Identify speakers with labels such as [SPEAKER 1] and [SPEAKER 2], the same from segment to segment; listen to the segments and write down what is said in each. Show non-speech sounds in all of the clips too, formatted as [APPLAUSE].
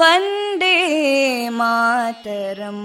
[SPEAKER 1] वन्दे मातरम्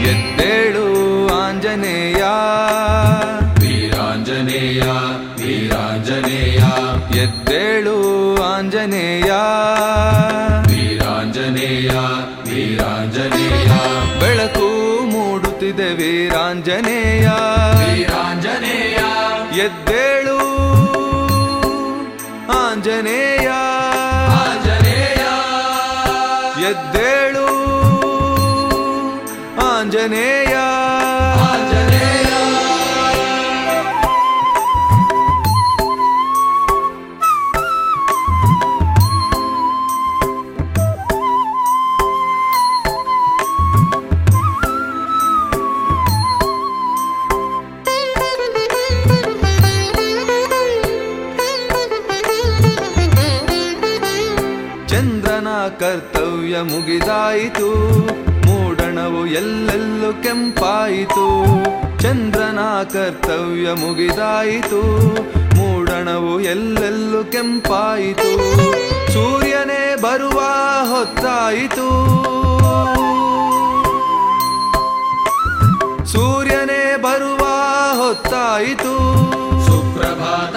[SPEAKER 2] ಎದ್ದೇಳು ಆಂಜನೇಯ.
[SPEAKER 3] ವೀರಾಂಜನೇಯ ವೀರಾಂಜನೇಯ.
[SPEAKER 2] ಎದ್ದೇಳು ಆಂಜನೇಯ.
[SPEAKER 3] ವೀರಾಂಜನೇಯ ವೀರಾಂಜನೇಯ.
[SPEAKER 2] ಬೆಳಕು ಮೂಡುತ್ತಿದೆ ವೀರಾಂಜನೇಯ.
[SPEAKER 3] ವೀರಾಂಜನೇಯ.
[SPEAKER 2] ಎದ್ದೇಳು ಆಂಜನೇಯ. आंजनेय ಚಂದ್ರನ ಕರ್ತವ್ಯ ಮುಗಿದಾಯಿತು ಕಿರಣವು ಎಲ್ಲೆಲ್ಲೂ ಕೆಂಪಾಯಿತು. ಚಂದ್ರನ ಕರ್ತವ್ಯ ಮುಗಿದಾಯಿತು. ಮೂಡಣವು ಎಲ್ಲೆಲ್ಲೂ ಕೆಂಪಾಯಿತು. ಸೂರ್ಯನೇ ಬರುವ ಹೊತ್ತಾಯಿತು. ಸೂರ್ಯನೇ ಬರುವ ಹೊತ್ತಾಯಿತು.
[SPEAKER 3] ಸುಪ್ರಭಾತ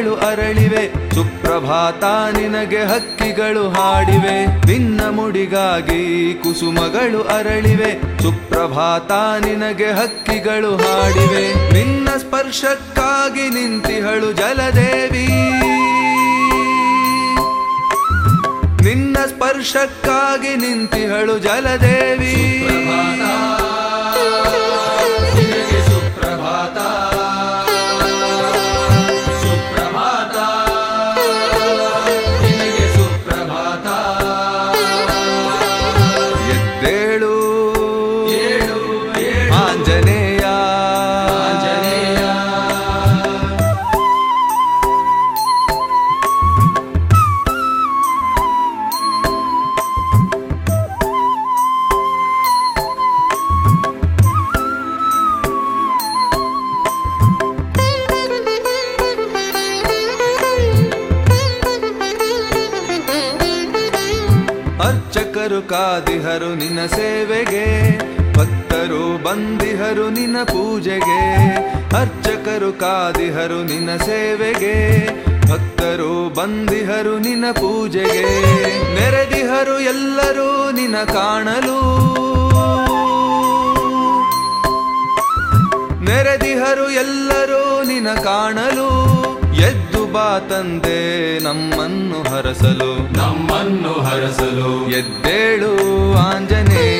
[SPEAKER 2] ಹಕ್ಕಿಗಳು ಅರಳಿವೆ. ಸುಪ್ರಭಾತ ನಿನಗೆ ಹಕ್ಕಿಗಳು ಹಾಡಿವೆ. ಭಿನ್ನ ಮುಡಿಗಾಗಿ ಕುಸುಮಗಳು ಅರಳಿವೆ. ಸುಪ್ರಭಾತ ನಿನಗೆ ಹಕ್ಕಿಗಳು ಹಾಡಿವೆ. ನಿನ್ನ ಸ್ಪರ್ಶಕ್ಕಾಗಿ ನಿಂತಿಹಳು ಜಲದೇವಿ. ನಿನ್ನ ಸ್ಪರ್ಶಕ್ಕಾಗಿ ನಿಂತಿಹಳು ಜಲದೇವಿ.
[SPEAKER 4] ಸೇವೆಗೆ ಭಕ್ತರು ಬಂದಿಹರು ನಿನ್ನ ಪೂಜೆಗೆ ನೆರೆದಿಹರು ಎಲ್ಲರೂ ನಿನ್ನ ಕಾಣಲು. ನೆರೆದಿಹರು ಎಲ್ಲರೂ ನಿನ್ನ ಕಾಣಲು. ಎದ್ದು ಬಾ ತಂದೆ ನಮ್ಮನ್ನು ಹರಸಲು.
[SPEAKER 2] ನಮ್ಮನ್ನು ಹರಸಲು.
[SPEAKER 4] ಎದ್ದೇಳು
[SPEAKER 2] ಆಂಜನೇ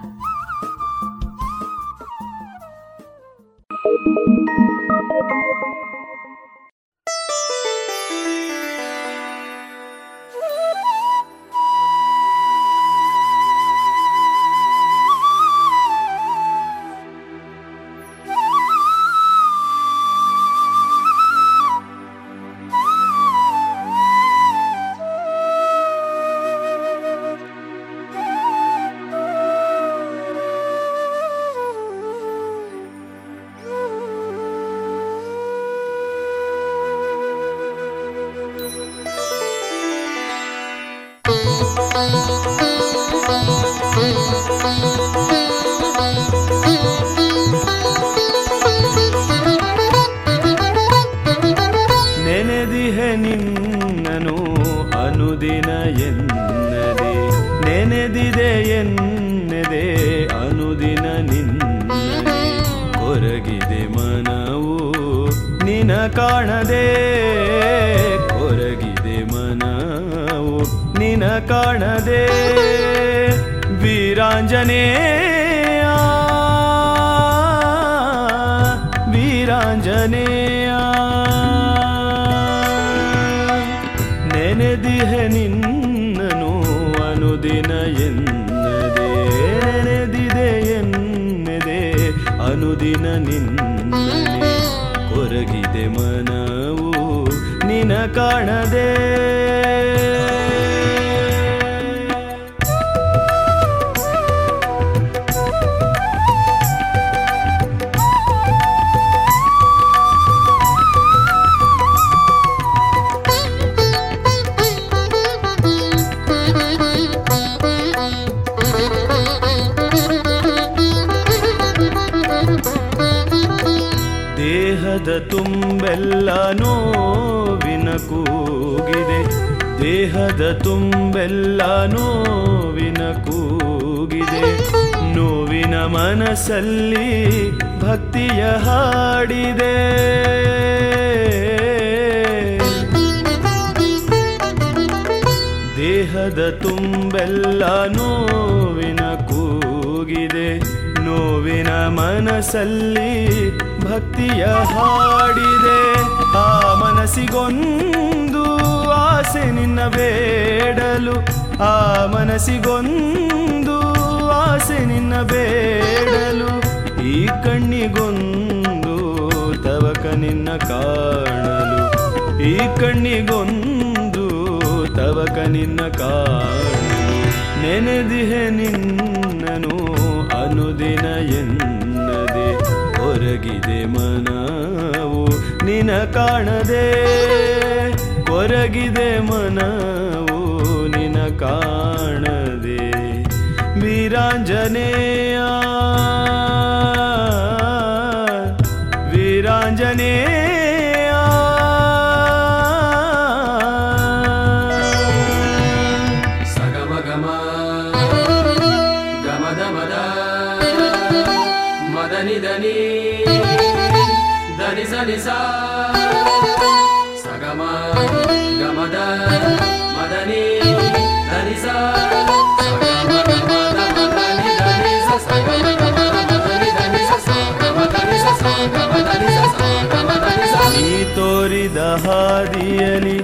[SPEAKER 5] ನೀ ಹಾದಿಯಲಿ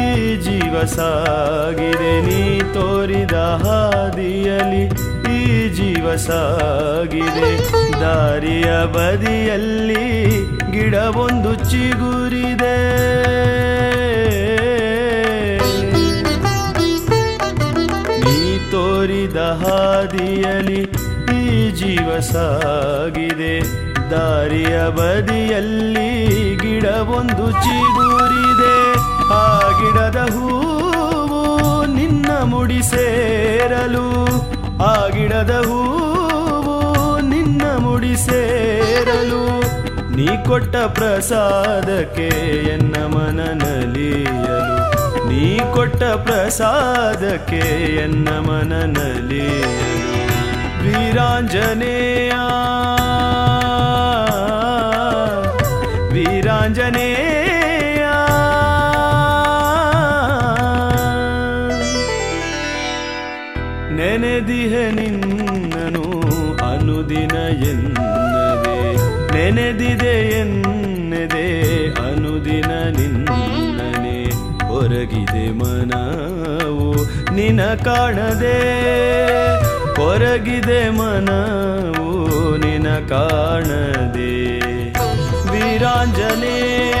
[SPEAKER 5] ಈ ಜೀವ ಸಾಗಿದೆ. ನೀ ತೋರಿದ ಹಾದಿಯಲಿ ಈ ಜೀವ ಸಾಗಿದೆ. ದಾರಿಯ ಬದಿಯಲ್ಲಿ ಗಿಡವೊಂದು ಚಿಗುರಿದೆ. ತೋರಿದ ಹಾದಿಯಲಿ ಈ ಜೀವ ಸಾಗಿದೆ. ದಾರಿಯ ಬದಿಯಲ್ಲಿ ಗಿಡವೊಂದು ಚಿಗುರಿದೆ. ಆ ಗಿಡದ ಹೂವು ನಿನ್ನ ಮುಡಿ ಸೇರಲು. ಆ ಗಿಡದ ಹೂವು ನಿನ್ನ ಮುಡಿ ಸೇರಲು. ನೀ ಕೊಟ್ಟ ಪ್ರಸಾದಕ್ಕೆ ಎನ್ನ ಮನ ನಲಿಯಲು ನೀ ಕೊಟ್ಟ ಪ್ರಸಾದಕ್ಕೆ ಎನ್ನ ಮನನಲ್ಲಿ ವೀರಾಂಜನೇಯ. ವೀರಾಂಜನೇಯ. ನೆನೆದಿಹೆ ನಿನ್ನನು ಅನುದಿನ ಎನ್ನದೆ. ನೆನೆದಿದೆ ಎನ್ನದೆ ಅನುದಿನ ನಿನ್ನನೆ ಹೊರಗಿದೆ ಮನವು ನಿನ ಕಾಣದೆ ಹೊರಗಿದೆ ಮನವು ನಿನ ಕಾಣದೆ. ವೀರಾಂಜನೇಯ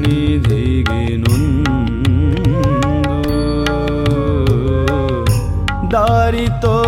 [SPEAKER 5] ಸನ್ನಿಧಿಗೆ ನೊಂದು ದಾರಿ ತೋರಿ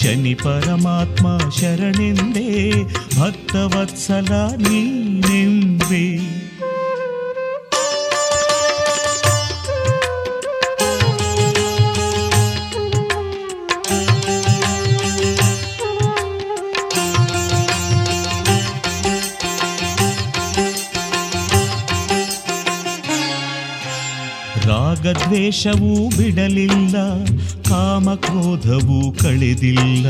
[SPEAKER 6] ಶನಿ ಪರಮಾತ್ಮ ಶರಣೆಂದೆ ಭಕ್ತವತ್ಸಲ ನೀನೆಂಬೆ ರಾಗದ್ವೇಷವೂ ಬಿಡಲಿಲ್ಲ ಕಾಮಕ್ರೋಧವೂ ಕಳೆದಿಲ್ಲ.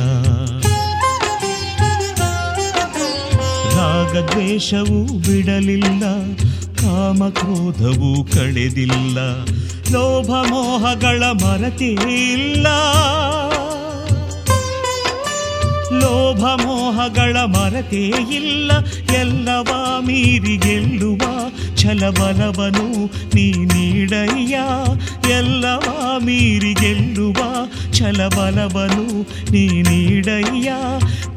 [SPEAKER 6] ರಾಗದ್ವೇಷವೂ ಬಿಡಲಿಲ್ಲ ಕಾಮಕ್ರೋಧವೂ ಕಳೆದಿಲ್ಲ. ಲೋಭ ಮೋಹಗಳ ಮರತಿಲ್ಲ ಲೋಭ ಮೋಹಗಳ ಮರತೇ ಇಲ್ಲ, ಎಲ್ಲವ ಮೀರಿ ಗೆಲ್ಲುವ ಛಲಬಲವನು ನೀ ನೀಡಯ್ಯ. ಎಲ್ಲವ ಮೀರಿ ಗೆಲ್ಲುವ ಛಲಬಲವನು ನೀ ನೀಡಯ್ಯ.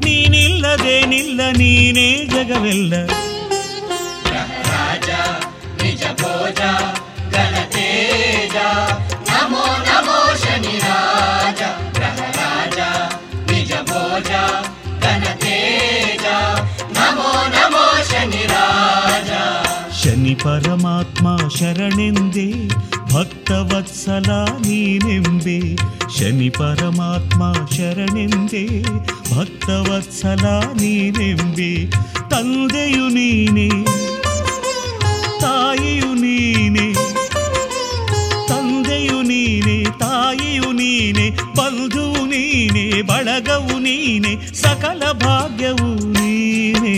[SPEAKER 6] ನೀನಿಲ್ಲದೇನಿಲ್ಲ ನೀನೇ ಜಗವೆಲ್ಲ. ಹರಿ ಪರಮಾತ್ಮ ಶರಣೆಂದೆ ಭಕ್ತವತ್ಸಲ ನೀನೆಂಬೆ ಶನಿ ಪರಮಾತ್ಮ ಶರಣೆಂದೆ ಭಕ್ತವತ್ಸಲ ನೀನೆಂಬೆ ತಂದೆಯು ನೀನೆ ತಾಯಿಯು ನೀನೆ ತಂದೆಯು ನೀನೆ ತಾಯಿಯು ನೀನೆ ಬಂಧುವು ನೀನೆ ಬಳಗವು ನೀನೆ ಸಕಲ ಭಾಗ್ಯವು ನೀನೇ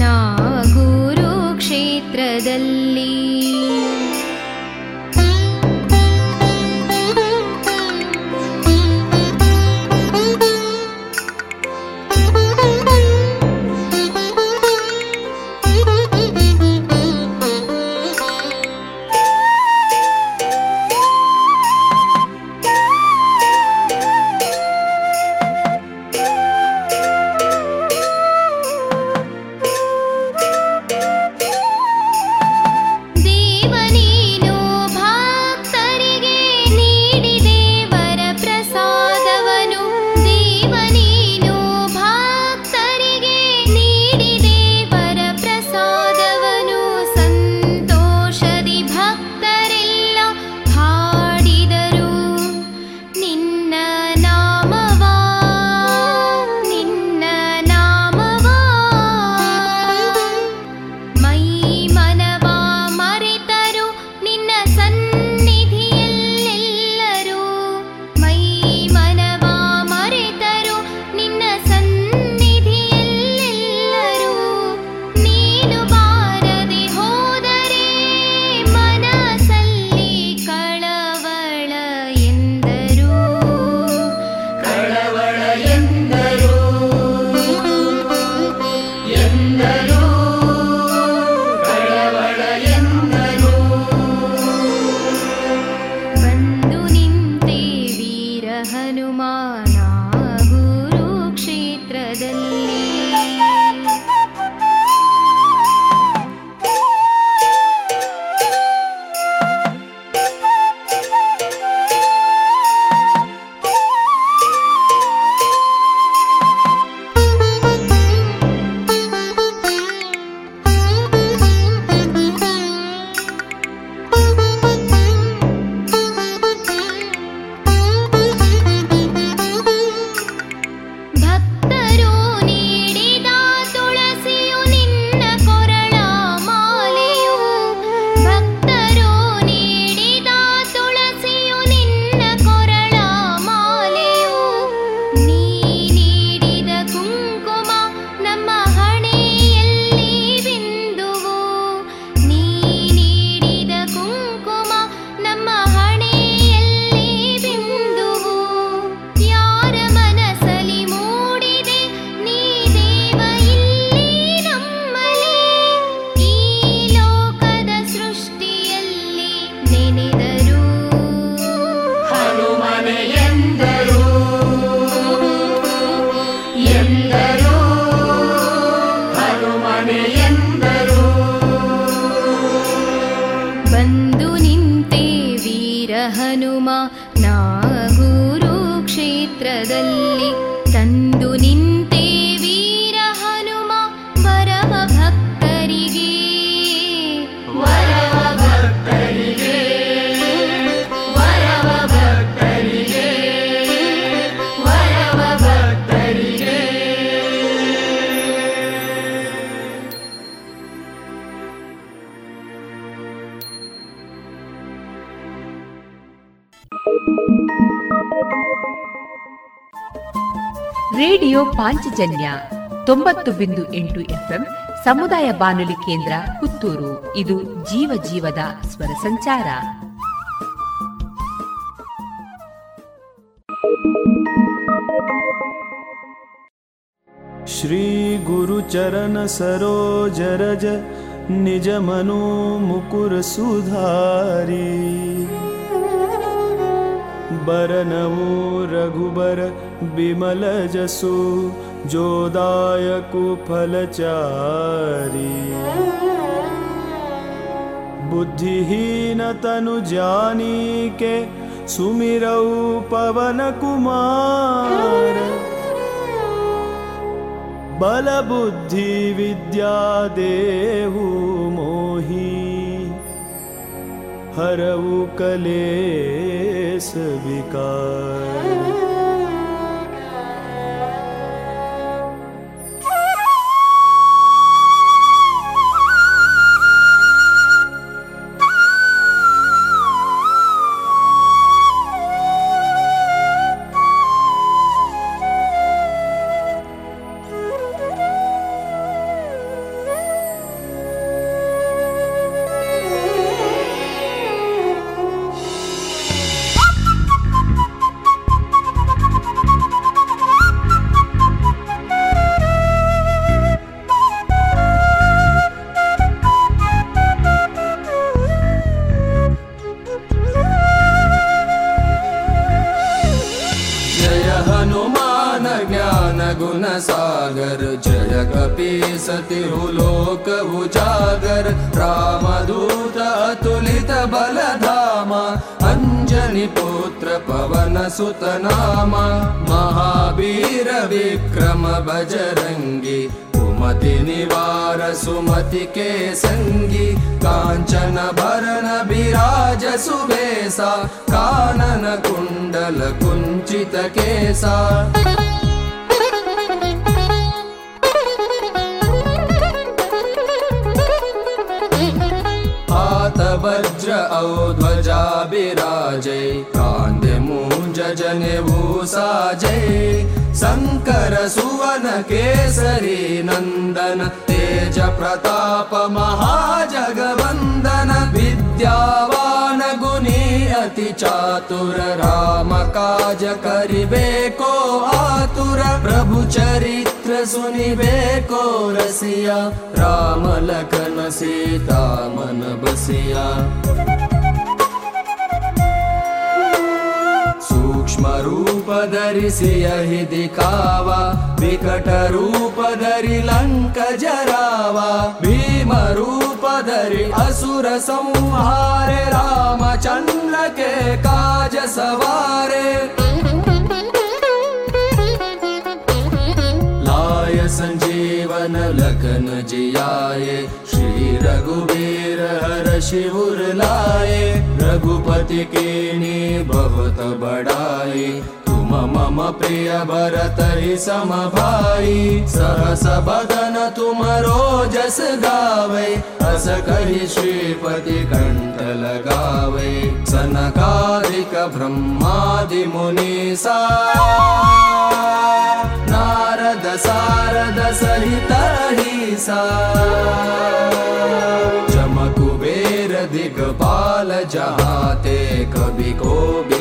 [SPEAKER 7] ನಾಗೂರು ಗುರುಕ್ಷೇತ್ರದಲ್ಲಿ
[SPEAKER 8] ರೇಡಿಯೋ ಪಾಂಚಜನ್ಯ ತೊಂಬತ್ತು ಬಿಂದು ಎಂಟು ಎಫ್ಎಂ ಸಮುದಾಯ ಬಾನುಲಿ ಕೇಂದ್ರ ಪುತ್ತೂರು. ಇದು ಜೀವ ಜೀವದ ಸ್ವರ ಸಂಚಾರ.
[SPEAKER 5] ಶ್ರೀ ಗುರು ಚರಣ ಸರೋಜ ರಜ ನಿಜ ಮನೋ ಮುಕುರ ಸುಧಾರಿ. बरनमो रघुबर विमल जसु जोदायकु फलचारी बुद्धिहीन तनु जानी के सुमिरौ पवन कुमार। बल बुद्धि विद्या देहु मोही हरौ कलेश विकार।
[SPEAKER 3] जगपि सति हुलोक उजागर। रामदूत अतुलित बलधाम। अञ्जनि पुत्र पवन सुतनामा महावीर विक्रम भजरङ्गी कुमतिनिवार सुमति के सङ्गी काञ्चन भरण विराज सुबेशा कानन कुण्डल कुञ्चित केसा। ध्वराजे कान्मूञ्जने भूसाजै शङ्कर सुवन केसरी नन्दन तेज प्रताप महाजगवन्दन। विद्यावान गुणी अति चातुर राम काज करिबे को आतुर। प्रभु प्रभुचरि सुनिबे को रसिया राम लखन सीता मन बसिया। सूक्ष्म रूप धरि सियहि दिखावा विकट रूप धरि लंक जरावा। भीम रूप धरि असुर संहारे रामचंद्र के काज सवारे संजीवन लखन जियाए श्री रघुवीर हर शिवर लाए रघुपति के बड़ाई तुम मम प्रिय भरत ही सम भाई सहस बदन तुम रोजस गावे कही श्रीपति कंठ लगावे सनकादिक ब्रह्मादि मुनीसा नारद सारद सहित सा। चमकुबेर दिगपाल जहाते कवि को बिद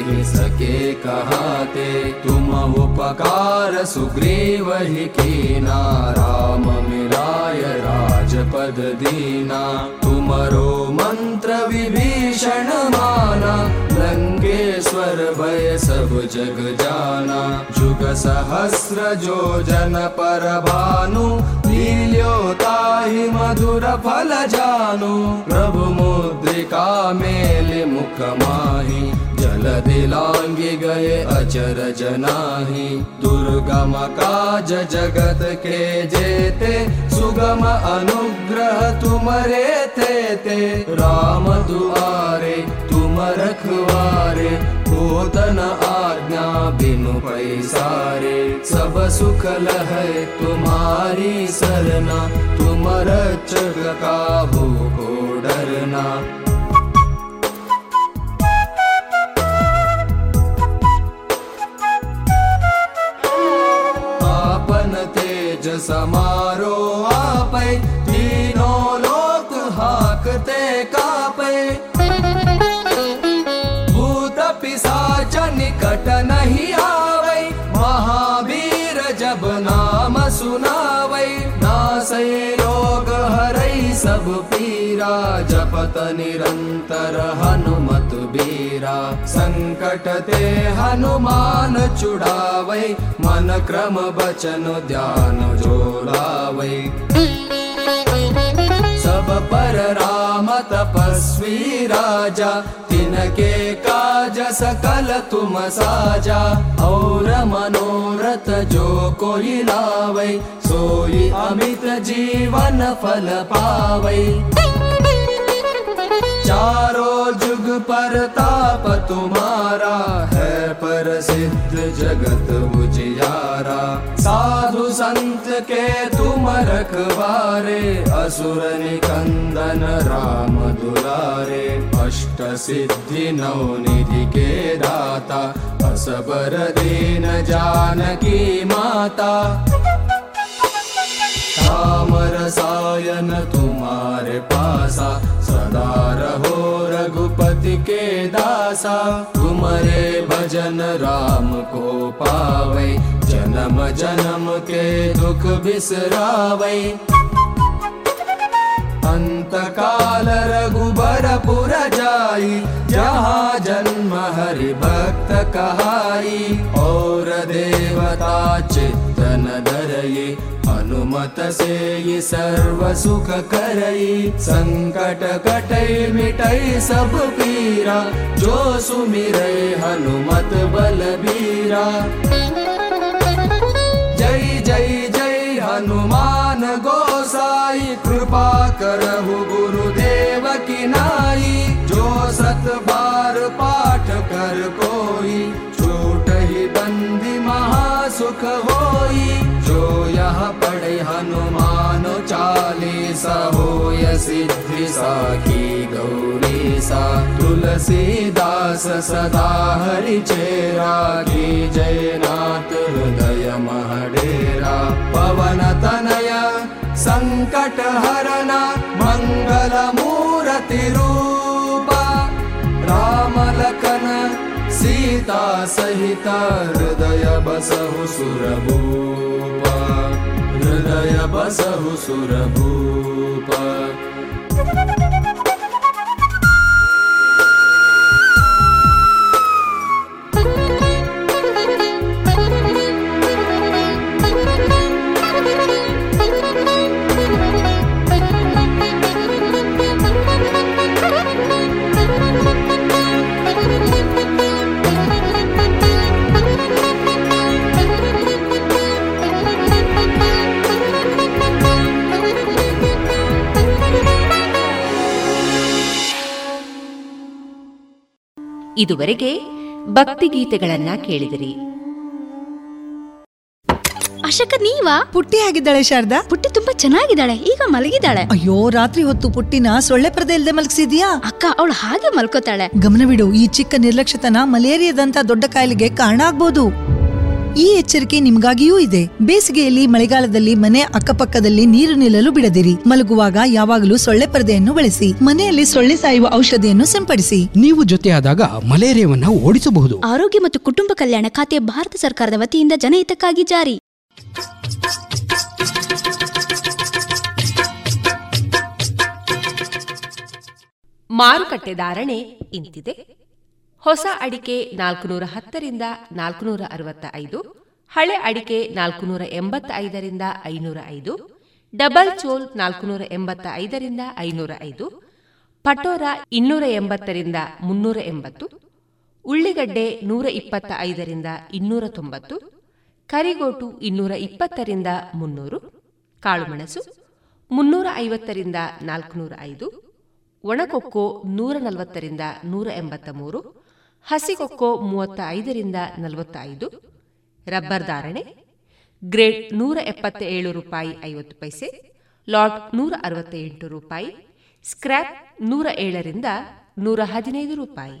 [SPEAKER 3] कही सके कहाते तुम उपकार सुग्रीव ही कीना। राम मिलाय राजपद दीना। तुमरो मंत्र विभीषण माना। लंकेश्वर भय सब जग जाना। जुग सहस्र जो जन पर भानु। लील्योताहि मधुर फल जानु। प्रभु मुद्रिका मेलि मुख माहि गए अचर जनाहि दुर्गम काज जगत के जेते सुगम अनुग्रह तुमरे ते ते। राम दुआरे तुम रखवारे होतन आज्ञा बिनु पैसारे। सब सुख लहै तुम्हारी सरना तुम रक्षक को डरना हनुमत बीरा संकट हनुमान छुड़ावै मन क्रम बचन ध्यान जोड़ावै। सब पर राम तपस्वी राजा तिनके काज सकल तुम साजा। और मनोरथ जो कोई लावै सोई अमित जीवन फल पावै चारों जुग पर ताप तुम्हारा है पर सिद्ध जगत उजियारा साधु संत के तुम रखवारे असुर निकंदन राम दुलारे। अष्ट सिद्धि नौ निधि के दाता असबर दीन जानकी माता राम रसायन तुम्हारे पासा। सदा रहो रघुपति के दासा। तुम्हारे भजन राम को पावै। जन्म जन्म के दुख बिसरावै। अंत काल रघुबर पुर जाई। जहाँ जन्म हरि भक्त कहाई। और देवता चित्तन धरई हनुमत से सर्व सुख करई संकट कटई मिटई सब पीरा जो सुमिरै हनुमत बलबीरा। जय जय जय हनुमान गोसाई कृपा करहु गुरुदेव की नाई जो सत बार पाठ कर कोई छूट महासुख होई जो यह पढ़े हनुमान चालीसा होय सिद्धि साखी गौरी सा तुलसीदास सदा हरि चेरा की जयनाथ हृदय महडेरा। पवन तनय संकट हरना मंगल सीता सहित हृदय बसहु सुरभूपा। हृदय बसहु सुरभूपा
[SPEAKER 8] ಇದುವರೆಗೆ ಭಕ್ತಿಗೀತೆಗಳನ್ನ ಕೇಳಿದಿರಿ.
[SPEAKER 9] ಅಶಕ ನೀವಾ?
[SPEAKER 10] ಪುಟ್ಟಿ ಆಗಿದ್ದಾಳೆ ಶಾರದಾ.
[SPEAKER 9] ಪುಟ್ಟಿ ತುಂಬಾ ಚೆನ್ನಾಗಿದ್ದಾಳೆ ಈಗ ಮಲಗಿದ್ದಾಳೆ.
[SPEAKER 10] ಅಯ್ಯೋ ರಾತ್ರಿ ಹೊತ್ತು ಪುಟ್ಟಿನ ಸೊಳ್ಳೆ ಪರದೆ ಇಲ್ಲದೆ ಮಲಗಿಸಿದ್ಯಾ?
[SPEAKER 9] ಅಕ್ಕ ಅವಳು ಹಾಗೆ ಮಲ್ಕೋತಾಳೆ.
[SPEAKER 10] ಗಮನವಿಡು ಈ ಚಿಕ್ಕ ನಿರ್ಲಕ್ಷ್ಯತನ ಮಲೇರಿಯಾದಂತ ದೊಡ್ಡ ಕಾಯಿಲೆಗೆ ಕಾರಣ ಆಗ್ಬೋದು. ಈ ಎಚ್ಚರಿಕೆ ನಿಮಗಾಗಿಯೂ ಇದೆ. ಬೇಸಿಗೆಯಲ್ಲಿ ಮಳೆಗಾಲದಲ್ಲಿ ಮನೆ ಅಕ್ಕಪಕ್ಕದಲ್ಲಿ ನೀರು ನಿಲ್ಲಲು ಬಿಡದಿರಿ. ಮಲಗುವಾಗ ಯಾವಾಗಲೂ ಸೊಳ್ಳೆ ಪರದೆಯನ್ನು ಬಳಸಿ. ಮನೆಯಲ್ಲಿ ಸೊಳ್ಳೆ ಸಾಯುವ ಔಷಧಿಯನ್ನು ಸಿಂಪಡಿಸಿ.
[SPEAKER 11] ನೀವು ಜೊತೆಯಾದಾಗ ಮಲೇರಿಯಾವನ್ನು ಓಡಿಸಬಹುದು.
[SPEAKER 9] ಆರೋಗ್ಯ ಮತ್ತು ಕುಟುಂಬ ಕಲ್ಯಾಣ ಖಾತೆ ಭಾರತ ಸರ್ಕಾರದ ವತಿಯಿಂದ ಜನಹಿತಕ್ಕಾಗಿ ಜಾರಿ.
[SPEAKER 8] ಮಾರುಕಟ್ಟೆ ಧಾರಣೆ ಇಂತಿದೆ. ಹೊಸ ಅಡಿಕೆ ನಾಲ್ಕುನೂರ ಹತ್ತರಿಂದ ನಾಲ್ಕುನೂರ ಅರವತ್ತ ಐದು ಹಳೆ ಅಡಿಕೆ ನಾಲ್ಕುನೂರ ಎಂಬತ್ತ ಐದರಿಂದ ಐನೂರ ಐದು ಡಬಲ್ ಚೋಲ್ ನಾಲ್ಕುನೂರ ಎಂಬತ್ತ ಐದರಿಂದ ಐನೂರ ಐದು ಪಟೋರ ಇನ್ನೂರ ಎಂಬತ್ತರಿಂದ ಮುನ್ನೂರ ಎಂಬತ್ತು ಉಳ್ಳಿಗಡ್ಡೆ ನೂರ ಇಪ್ಪತ್ತ ಐದರಿಂದ ಇನ್ನೂರ ತೊಂಬತ್ತು ಕರಿಗೋಟು ಇನ್ನೂರ ಇಪ್ಪತ್ತರಿಂದ ಮುನ್ನೂರು, ಕಾಳುಮೆಣಸು ಮುನ್ನೂರ ಐವತ್ತರಿಂದ ನಾಲ್ಕುನೂರ ಐದು ಒಣಕೊಕ್ಕೋ ನೂರ ನಲವತ್ತರಿಂದ ನೂರ ಎಂಬತ್ತ ಮೂರು ಹಸಿಕೊಕ್ಕೋ ಮೂವತ್ತ ಐದರಿಂದ ನಲವತ್ತ ಐದು ರಬ್ಬರ್ ಧಾರಣೆ, ಗ್ರೇಡ್ ನೂರ ಎಪ್ಪತ್ತ ಏಳು ರೂಪಾಯಿ ಐವತ್ತು ಪೈಸೆ, ಲಾಟ್ ನೂರ ಅರವತ್ತ ಎಂಟು ರೂಪಾಯಿ, ಸ್ಕ್ರ್ಯಾಪ್ ನೂರ ಏಳರಿಂದ ನೂರ ಹದಿನೈದು ರೂಪಾಯಿ.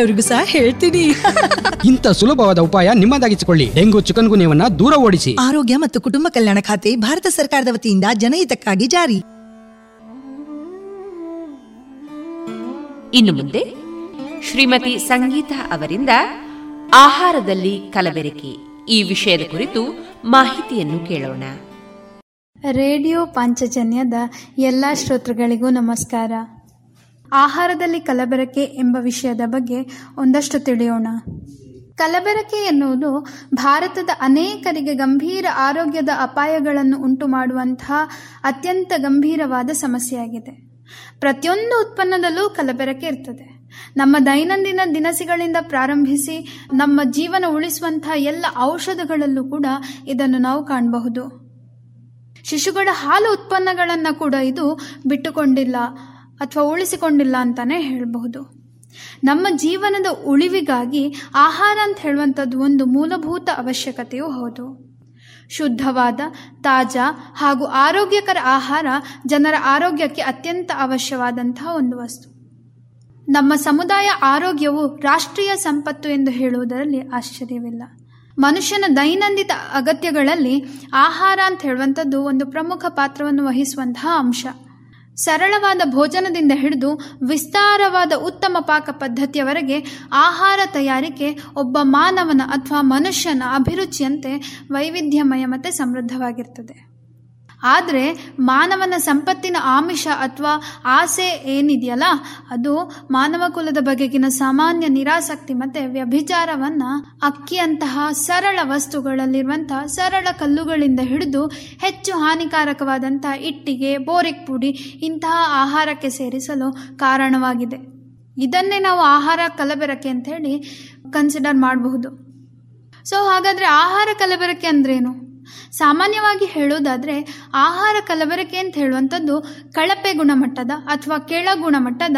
[SPEAKER 10] ಬೇರೆಯವ್ರಿಗೂ ಸಹ ಹೇಳ್ತೀನಿ. [LAUGHS]
[SPEAKER 11] ಇಂಥ ಸುಲಭವಾದ ಉಪಾಯ ನಿಮ್ಮದಾಗಿಸಿಕೊಳ್ಳಿ. ಡೆಂಗು ಚಿಕನ್ ಗುನ್ಯವನ್ನ ದೂರ ಓಡಿಸಿ.
[SPEAKER 10] ಆರೋಗ್ಯ ಮತ್ತು ಕುಟುಂಬ ಕಲ್ಯಾಣ ಖಾತೆ ಭಾರತ ಸರ್ಕಾರದ ವತಿಯಿಂದ ಜನಹಿತಕ್ಕಾಗಿ ಜಾರಿ.
[SPEAKER 8] ಇನ್ನು ಮುಂದೆ ಶ್ರೀಮತಿ ಸಂಗೀತ ಅವರಿಂದ ಆಹಾರದಲ್ಲಿ ಕಲಬೆರಕೆ. ಈ ವಿಷಯದ ಕುರಿತು ಮಾಹಿತಿಯನ್ನು ಕೇಳೋಣ.
[SPEAKER 12] ರೇಡಿಯೋ ಪಾಂಚಜನ್ಯದ ಎಲ್ಲಾ ಶ್ರೋತೃಗಳಿಗೂ ನಮಸ್ಕಾರ. ಆಹಾರದಲ್ಲಿ ಕಲಬೆರಕೆ ಎಂಬ ವಿಷಯದ ಬಗ್ಗೆ ಒಂದಷ್ಟು ತಿಳಿಯೋಣ. ಕಲಬೆರಕೆ ಎನ್ನುವುದು ಭಾರತದ ಅನೇಕರಿಗೆ ಗಂಭೀರ ಆರೋಗ್ಯದ ಅಪಾಯಗಳನ್ನು ಉಂಟು ಮಾಡುವಂತಹ ಅತ್ಯಂತ ಗಂಭೀರವಾದ ಸಮಸ್ಯೆಯಾಗಿದೆ. ಪ್ರತಿಯೊಂದು ಉತ್ಪನ್ನದಲ್ಲೂ ಕಲಬೆರಕೆ ಇರ್ತದೆ. ನಮ್ಮ ದೈನಂದಿನ ದಿನಸಿಗಳಿಂದ ಪ್ರಾರಂಭಿಸಿ ನಮ್ಮ ಜೀವನ ಉಳಿಸುವಂತಹ ಎಲ್ಲ ಔಷಧಗಳಲ್ಲೂ ಕೂಡ ಇದನ್ನು ನಾವು ಕಾಣಬಹುದು. ಶಿಶುಗಳ ಹಾಲು ಉತ್ಪನ್ನಗಳನ್ನು ಕೂಡ ಇದು ಬಿಟ್ಟುಕೊಂಡಿಲ್ಲ. ಅಥವಾ ಉಳಿಸಿಕೊಂಡಿಲ್ಲ ಅಂತಾನೆ ಹೇಳಬಹುದು. ನಮ್ಮ ಜೀವನದ ಉಳಿವಿಗಾಗಿ ಆಹಾರ ಅಂತ ಹೇಳುವಂಥದ್ದು ಒಂದು ಮೂಲಭೂತ ಅವಶ್ಯಕತೆಯೂ ಹೌದು. ಶುದ್ಧವಾದ, ತಾಜಾ ಹಾಗೂ ಆರೋಗ್ಯಕರ ಆಹಾರ ಜನರ ಆರೋಗ್ಯಕ್ಕೆ ಅತ್ಯಂತ ಅವಶ್ಯವಾದಂತಹ ಒಂದು ವಸ್ತು. ನಮ್ಮ ಸಮುದಾಯ ಆರೋಗ್ಯವು ರಾಷ್ಟ್ರೀಯ ಸಂಪತ್ತು ಎಂದು ಹೇಳುವುದರಲ್ಲಿ ಆಶ್ಚರ್ಯವಿಲ್ಲ. ಮನುಷ್ಯನ ದೈನಂದಿನ ಅಗತ್ಯಗಳಲ್ಲಿ ಆಹಾರ ಅಂತ ಹೇಳುವಂಥದ್ದು ಒಂದು ಪ್ರಮುಖ ಪಾತ್ರವನ್ನು ವಹಿಸುವಂತಹ ಅಂಶ. ಸರಳವಾದ ಭೋಜನದಿಂದ ಹಿಡಿದು ವಿಸ್ತಾರವಾದ ಉತ್ತಮ ಪಾಕ ಪದ್ಧತಿಯವರೆಗೆ ಆಹಾರ ತಯಾರಿಕೆ ಒಬ್ಬ ಮಾನವನ ಅಥವಾ ಮನುಷ್ಯನ ಅಭಿರುಚಿಯಂತೆ ವೈವಿಧ್ಯಮಯ ಮತ್ತು ಸಮೃದ್ಧವಾಗಿರ್ತದೆ. ಆದರೆ ಮಾನವನ ಸಂಪತ್ತಿನ ಆಮಿಷ ಅಥವಾ ಆಸೆ ಏನಿದೆಯಲ್ಲ, ಅದು ಮಾನವ ಕುಲದ ಬಗೆಗಿನ ಸಾಮಾನ್ಯ ನಿರಾಸಕ್ತಿ ಮತ್ತು ವ್ಯಭಿಚಾರವನ್ನು ಅಕ್ಕಿಯಂತಹ ಸರಳ ವಸ್ತುಗಳಲ್ಲಿರುವಂತಹ ಸರಳ ಕಲ್ಲುಗಳಿಂದ ಹಿಡಿದು ಹೆಚ್ಚು ಹಾನಿಕಾರಕವಾದಂತಹ ಇಟ್ಟಿಗೆ, ಬೋರಿಕ್ ಪುಡಿ ಇಂತಹ ಆಹಾರಕ್ಕೆ ಸೇರಿಸಲು ಕಾರಣವಾಗಿದೆ. ಇದನ್ನೇ ನಾವು ಆಹಾರ ಕಲಬೆರಕೆ ಅಂತ ಹೇಳಿ ಕನ್ಸಿಡರ್ ಮಾಡಬಹುದು. ಸೊ ಹಾಗಾದರೆ ಆಹಾರ ಕಲಬೆರಕೆ ಅಂದ್ರೇನು? ಸಾಮಾನ್ಯವಾಗಿ ಹೇಳೋದಾದರೆ ಆಹಾರ ಕಲಬೆರಕೆ ಅಂತ ಹೇಳುವಂಥದ್ದು ಕಳಪೆ ಗುಣಮಟ್ಟದ ಅಥವಾ ಕೆಳ ಗುಣಮಟ್ಟದ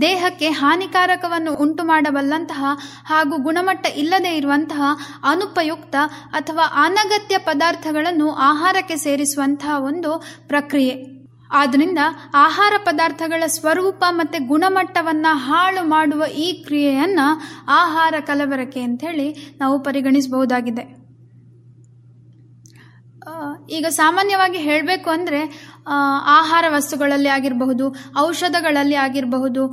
[SPEAKER 12] ದೇಹಕ್ಕೆ ಹಾನಿಕಾರಕವನ್ನು ಉಂಟು ಮಾಡಬಲ್ಲಂತಹ ಹಾಗೂ ಗುಣಮಟ್ಟ ಇಲ್ಲದೆ ಇರುವಂತಹ ಅನುಪಯುಕ್ತ ಅಥವಾ ಅನಗತ್ಯ ಪದಾರ್ಥಗಳನ್ನು ಆಹಾರಕ್ಕೆ ಸೇರಿಸುವಂತಹ ಒಂದು ಪ್ರಕ್ರಿಯೆ. ಆದ್ದರಿಂದ ಆಹಾರ ಪದಾರ್ಥಗಳ ಸ್ವರೂಪ ಮತ್ತು ಗುಣಮಟ್ಟವನ್ನು ಹಾಳು ಮಾಡುವ ಈ ಕ್ರಿಯೆಯನ್ನು ಆಹಾರ ಕಲಬೆರಕೆ ಹೇಳಿ ನಾವು ಪರಿಗಣಿಸಬಹುದಾಗಿದೆ. ಈಗ ಸಾಮಾನ್ಯವಾಗಿ ಹೇಳಬೇಕು ಅಂದರೆ ಆಹಾರ ವಸ್ತುಗಳಲ್ಲಿ ಆಗಿರಬಹುದು, ಔಷಧಗಳಲ್ಲಿ ಆಗಿರಬಹುದು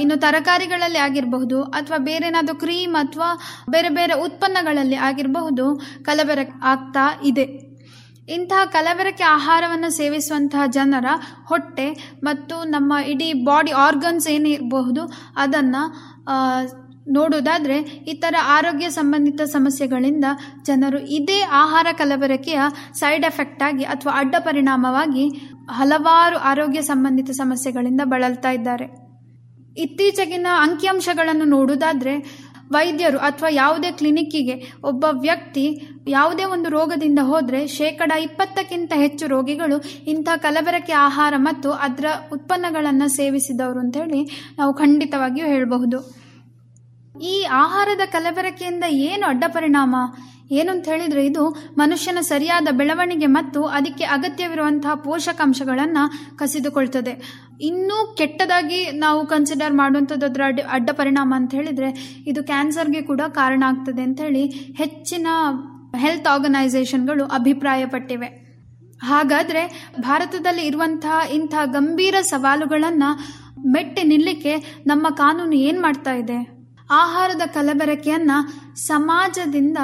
[SPEAKER 12] ಇನ್ನು ತರಕಾರಿಗಳಲ್ಲಿ ಆಗಿರಬಹುದು, ಅಥವಾ ಬೇರೆನಾದರೂ ಕ್ರೀಮ್ ಅಥವಾ ಬೇರೆ ಬೇರೆ ಉತ್ಪನ್ನಗಳಲ್ಲಿ ಆಗಿರಬಹುದು, ಕಲಬೆರಕೆ ಆಗ್ತಾ ಇದೆ. ಇಂತಹ ಕಲಬೆರಕೆ ಆಹಾರವನ್ನು ಸೇವಿಸುವಂತಹ ಜನರ ಹೊಟ್ಟೆ ಮತ್ತು ನಮ್ಮ ಇಡೀ ಬಾಡಿ ಆರ್ಗನ್ಸ್ ಏನಿರಬಹುದು, ಅದನ್ನು ನೋಡುವುದಾದರೆ ಇತರ ಆರೋಗ್ಯ ಸಂಬಂಧಿತ ಸಮಸ್ಯೆಗಳಿಂದ ಜನರು ಇದೇ ಆಹಾರ ಕಲಬೆರಕೆಯ ಸೈಡ್ ಎಫೆಕ್ಟ್ ಆಗಿ ಅಥವಾ ಅಡ್ಡ ಪರಿಣಾಮವಾಗಿ ಹಲವಾರು ಆರೋಗ್ಯ ಸಂಬಂಧಿತ ಸಮಸ್ಯೆಗಳಿಂದ ಬಳಲ್ತಾ ಇದ್ದಾರೆ. ಇತ್ತೀಚೆಗಿನ ಅಂಕಿಅಂಶಗಳನ್ನು ನೋಡುವುದಾದರೆ, ವೈದ್ಯರು ಅಥವಾ ಯಾವುದೇ ಕ್ಲಿನಿಕ್ಕಿಗೆ ಒಬ್ಬ ವ್ಯಕ್ತಿ ಯಾವುದೇ ಒಂದು ರೋಗದಿಂದ ಹೋದರೆ ಶೇಕಡ ಇಪ್ಪತ್ತಕ್ಕಿಂತ ಹೆಚ್ಚು ರೋಗಿಗಳು ಇಂಥ ಕಲಬೆರಕೆ ಆಹಾರ ಮತ್ತು ಅದರ ಉತ್ಪನ್ನಗಳನ್ನು ಸೇವಿಸಿದವರು ಅಂತೇಳಿ ನಾವು ಖಂಡಿತವಾಗಿಯೂ ಹೇಳಬಹುದು. ಈ ಆಹಾರದ ಕಲಬೆರಕೆಯಿಂದ ಏನು ಅಡ್ಡ ಪರಿಣಾಮ? ಏನು ಅಂತ ಹೇಳಿದರೆ ಇದು ಮನುಷ್ಯನ ಸರಿಯಾದ ಬೆಳವಣಿಗೆ ಮತ್ತು ಅದಕ್ಕೆ ಅಗತ್ಯವಿರುವಂತಹ ಪೋಷಕಾಂಶಗಳನ್ನು ಕಸಿದುಕೊಳ್ತದೆ. ಇನ್ನೂ ಕೆಟ್ಟದಾಗಿ ನಾವು ಕನ್ಸಿಡರ್ ಮಾಡುವಂಥದ್ದು ಅದರ ಅಡ್ಡ ಪರಿಣಾಮ ಅಂತ ಹೇಳಿದ್ರೆ ಇದು ಕ್ಯಾನ್ಸರ್ಗೆ ಕೂಡ ಕಾರಣ ಆಗ್ತದೆ ಅಂತ ಹೇಳಿ ಹೆಚ್ಚಿನ ಹೆಲ್ತ್ ಆರ್ಗನೈಸೇಷನ್ಗಳು ಅಭಿಪ್ರಾಯಪಟ್ಟಿವೆ. ಹಾಗಾದರೆ ಭಾರತದಲ್ಲಿ ಇರುವಂತಹ ಇಂಥ ಗಂಭೀರ ಸವಾಲುಗಳನ್ನು ಮೆಟ್ಟಿ ನಿಲ್ಲಕ್ಕೆ ನಮ್ಮ ಕಾನೂನು ಏನು ಮಾಡ್ತಾ ಇದೆ? ಆಹಾರದ ಕಲಬೆರಕೆಯನ್ನು ಸಮಾಜದಿಂದ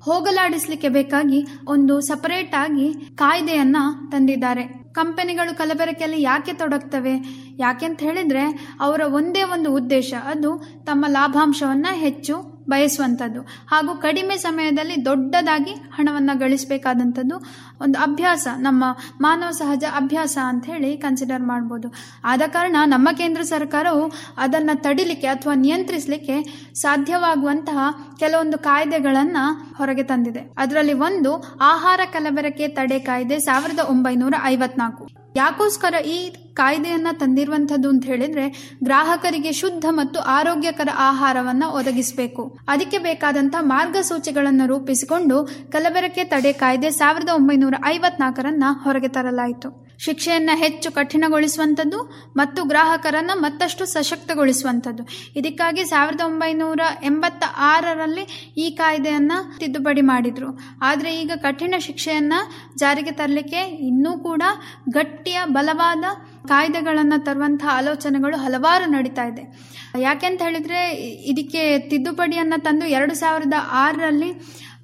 [SPEAKER 12] ಹೋಗಲಾಡಿಸಲಿಕ್ಕೆ ಬೇಕಾಗಿ ಒಂದು ಸಪರೇಟ್ ಆಗಿ ಕಾಯ್ದೆಯನ್ನ ತಂದಿದ್ದಾರೆ. ಕಂಪನಿಗಳು ಕಲಬೆರಕೆಯಲ್ಲಿ ಯಾಕೆ ತೊಡಗ್ತವೆ? ಯಾಕೆ ಅಂತ ಹೇಳಿದ್ರೆ ಅವರ ಒಂದೇ ಒಂದು ಉದ್ದೇಶ, ಅದು ತಮ್ಮ ಲಾಭಾಂಶವನ್ನ ಹೆಚ್ಚು ಬಯಸುವಂಥದ್ದು. ಹಾಗೂ ಕಡಿಮೆ ಸಮಯದಲ್ಲಿ ದೊಡ್ಡದಾಗಿ ಹಣವನ್ನು ಗಳಿಸಬೇಕಾದಂಥದ್ದು ಒಂದು ಅಭ್ಯಾಸ, ನಮ್ಮ ಮಾನವ ಸಹಜ ಅಭ್ಯಾಸ ಅಂತ ಹೇಳಿ ಕನ್ಸಿಡರ್ ಮಾಡ್ಬೋದು. ಆದ ಕಾರಣ ನಮ್ಮ ಕೇಂದ್ರ ಸರ್ಕಾರವು ಅದನ್ನು ತಡಿಲಿಕ್ಕೆ ಅಥವಾ ನಿಯಂತ್ರಿಸಲಿಕ್ಕೆ ಸಾಧ್ಯವಾಗುವಂತಹ ಕೆಲವೊಂದು ಕಾಯ್ದೆಗಳನ್ನು ಹೊರಗೆ ತಂದಿದೆ. ಅದರಲ್ಲಿ ಒಂದು, ಆಹಾರ ಕಲಬೆರಕೆ ತಡೆ ಕಾಯ್ದೆ ಸಾವಿರದ ಒಂಬೈನೂರ ಐವತ್ನಾಲ್ಕು. ಯಾಕೋಸ್ಕರ ಈ ಕಾಯ್ದೆಯನ್ನ ತಂದಿರುವಂತದ್ದು ಅಂತ ಹೇಳಿದ್ರೆ ಗ್ರಾಹಕರಿಗೆ ಶುದ್ಧ ಮತ್ತು ಆರೋಗ್ಯಕರ ಆಹಾರವನ್ನ ಒದಗಿಸಬೇಕು. ಅದಕ್ಕೆ ಬೇಕಾದಂತ ಮಾರ್ಗಸೂಚಿಗಳನ್ನು ರೂಪಿಸಿಕೊಂಡು ಕಲಬೆರಕೆ ತಡೆ ಕಾಯ್ದೆ ಸಾವಿರದ ಒಂಬೈನೂರ ಐವತ್ನಾಲ್ಕರನ್ನ ಹೊರಗೆ ತರಲಾಯಿತು. ಶಿಕ್ಷೆಯನ್ನ ಹೆಚ್ಚು ಕಠಿಣಗೊಳಿಸುವಂಥದ್ದು ಮತ್ತು ಗ್ರಾಹಕರನ್ನ ಮತ್ತಷ್ಟು ಸಶಕ್ತಗೊಳಿಸುವಂಥದ್ದು. ಇದಕ್ಕಾಗಿ ಸಾವಿರದ ಒಂಬೈನೂರ ಎಂಬತ್ತ ಆರರಲ್ಲಿ ಈ ಕಾಯ್ದೆಯನ್ನ ತಿದ್ದುಪಡಿ ಮಾಡಿದ್ರು. ಆದರೆ ಈಗ ಕಠಿಣ ಶಿಕ್ಷೆಯನ್ನು ಜಾರಿಗೆ ತರಲಿಕ್ಕೆ ಇನ್ನೂ ಕೂಡ ಗಟ್ಟಿಯ ಬಲವಾದ ಕಾಯ್ದೆಗಳನ್ನು ತರುವಂತಹ ಆಲೋಚನೆಗಳು ಹಲವಾರು ನಡೀತಾ ಇದೆ. ಯಾಕೆಂತ ಹೇಳಿದ್ರೆ ಇದಕ್ಕೆ ತಿದ್ದುಪಡಿಯನ್ನು ತಂದು ಎರಡು ಸಾವಿರದ ಆರರಲ್ಲಿ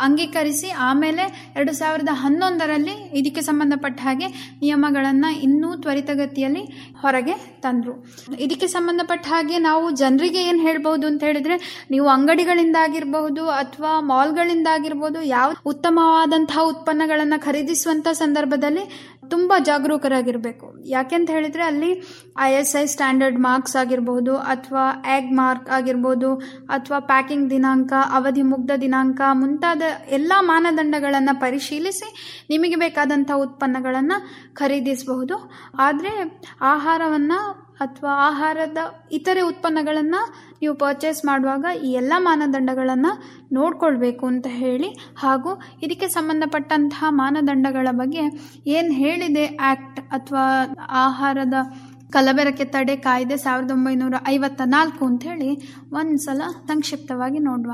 [SPEAKER 12] ಅಂಗೀಕರಿಸಿ ಆಮೇಲೆ ಎರಡು ಸಾವಿರದ ಹನ್ನೊಂದರಲ್ಲಿ ಇದಕ್ಕೆ ಸಂಬಂಧಪಟ್ಟ ಹಾಗೆ ನಿಯಮಗಳನ್ನು ಇನ್ನೂ ತ್ವರಿತಗತಿಯಲ್ಲಿ ಹೊರಗೆ ತಂದರು. ಇದಕ್ಕೆ ಸಂಬಂಧಪಟ್ಟ ಹಾಗೆ ನಾವು ಜನರಿಗೆ ಏನು ಹೇಳ್ಬೋದು ಅಂತ ಹೇಳಿದ್ರೆ ನೀವು ಅಂಗಡಿಗಳಿಂದ ಆಗಿರಬಹುದು ಅಥವಾ ಮಾಲ್ಗಳಿಂದ ಆಗಿರ್ಬೋದು ಯಾವ ಉತ್ತಮವಾದಂತಹ ಉತ್ಪನ್ನಗಳನ್ನು ಖರೀದಿಸುವಂಥ ಸಂದರ್ಭದಲ್ಲಿ ತುಂಬ ಜಾಗರೂಕರಾಗಿರಬೇಕು. ಯಾಕೆಂತ ಹೇಳಿದ್ರೆ ಅಲ್ಲಿ I S I standard marks ಆಗಿರಬಹುದು ಅಥವಾ ಎಗ್ ಮಾರ್ಕ್ ಆಗಿರ್ಬೋದು ಅಥವಾ ಪ್ಯಾಕಿಂಗ್ ದಿನಾಂಕ, ಅವಧಿ ಮುಗ್ಧ ದಿನಾಂಕ ಮುಂತಾದ ಎಲ್ಲ ಮಾನದಂಡಗಳನ್ನು ಪರಿಶೀಲಿಸಿ ನಿಮಗೆ ಬೇಕಾದಂಥ ಉತ್ಪನ್ನಗಳನ್ನು ಖರೀದಿಸಬಹುದು. ಆದರೆ ಆಹಾರವನ್ನು ಅಥವಾ ಆಹಾರದ ಇತರೆ ಉತ್ಪನ್ನಗಳನ್ನು ನೀವು ಪರ್ಚೇಸ್ ಮಾಡುವಾಗ ಈ ಎಲ್ಲ ಮಾನದಂಡಗಳನ್ನು ನೋಡ್ಕೊಳ್ಬೇಕು ಅಂತ ಹೇಳಿ. ಹಾಗೂ ಇದಕ್ಕೆ ಸಂಬಂಧಪಟ್ಟಂತಹ ಮಾನದಂಡಗಳ ಬಗ್ಗೆ ಏನು ಹೇಳಿದೆ ಆ್ಯಕ್ಟ್ ಅಥವಾ ಆಹಾರದ ಕಲಬೆರಕೆ ತಡೆ ಕಾಯ್ದೆ ಸಾವಿರದ ಒಂಬೈನೂರ ಐವತ್ತ ನಾಲ್ಕು ಅಂಥೇಳಿ ಒಂದು ಸಲ ಸಂಕ್ಷಿಪ್ತವಾಗಿ ನೋಡುವ.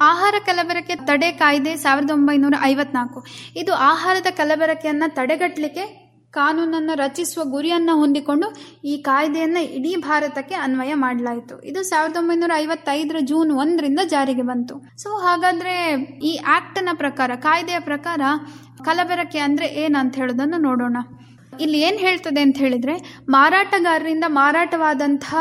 [SPEAKER 12] ಆಹಾರ ಕಲಬೆರಕೆ ತಡೆ ಕಾಯ್ದೆ ಸಾವಿರದ ಒಂಬೈನೂರ ಐವತ್ನಾಲ್ಕು. ಇದು ಆಹಾರದ ಕಲಬೆರಕೆಯನ್ನು ತಡೆಗಟ್ಟಲಿಕ್ಕೆ ಕಾನೂನನ್ನು ರಚಿಸುವ ಗುರಿಯನ್ನು ಹೊಂದಿಕೊಂಡು ಈ ಕಾಯ್ದೆಯನ್ನು ಇಡೀ ಭಾರತಕ್ಕೆ ಅನ್ವಯ ಮಾಡಲಾಯಿತು. ಇದು ಸಾವಿರದ ಒಂಬೈನೂರ ಐವತ್ತೈದರ ಜೂನ್ ಒಂದರಿಂದ ಜಾರಿಗೆ ಬಂತು. ಸೊ ಹಾಗಾದ್ರೆ ಈ ಆಕ್ಟ್ನ ಪ್ರಕಾರ, ಕಾಯ್ದೆಯ ಪ್ರಕಾರ ಕಲಬೆರಕೆ ಅಂದ್ರೆ ಏನಂತ ಹೇಳೋದನ್ನು ನೋಡೋಣ. ಇಲ್ಲಿ ಏನು ಹೇಳ್ತದೆ ಅಂತ ಹೇಳಿದ್ರೆ, ಮಾರಾಟಗಾರರಿಂದ ಮಾರಾಟವಾದಂತಹ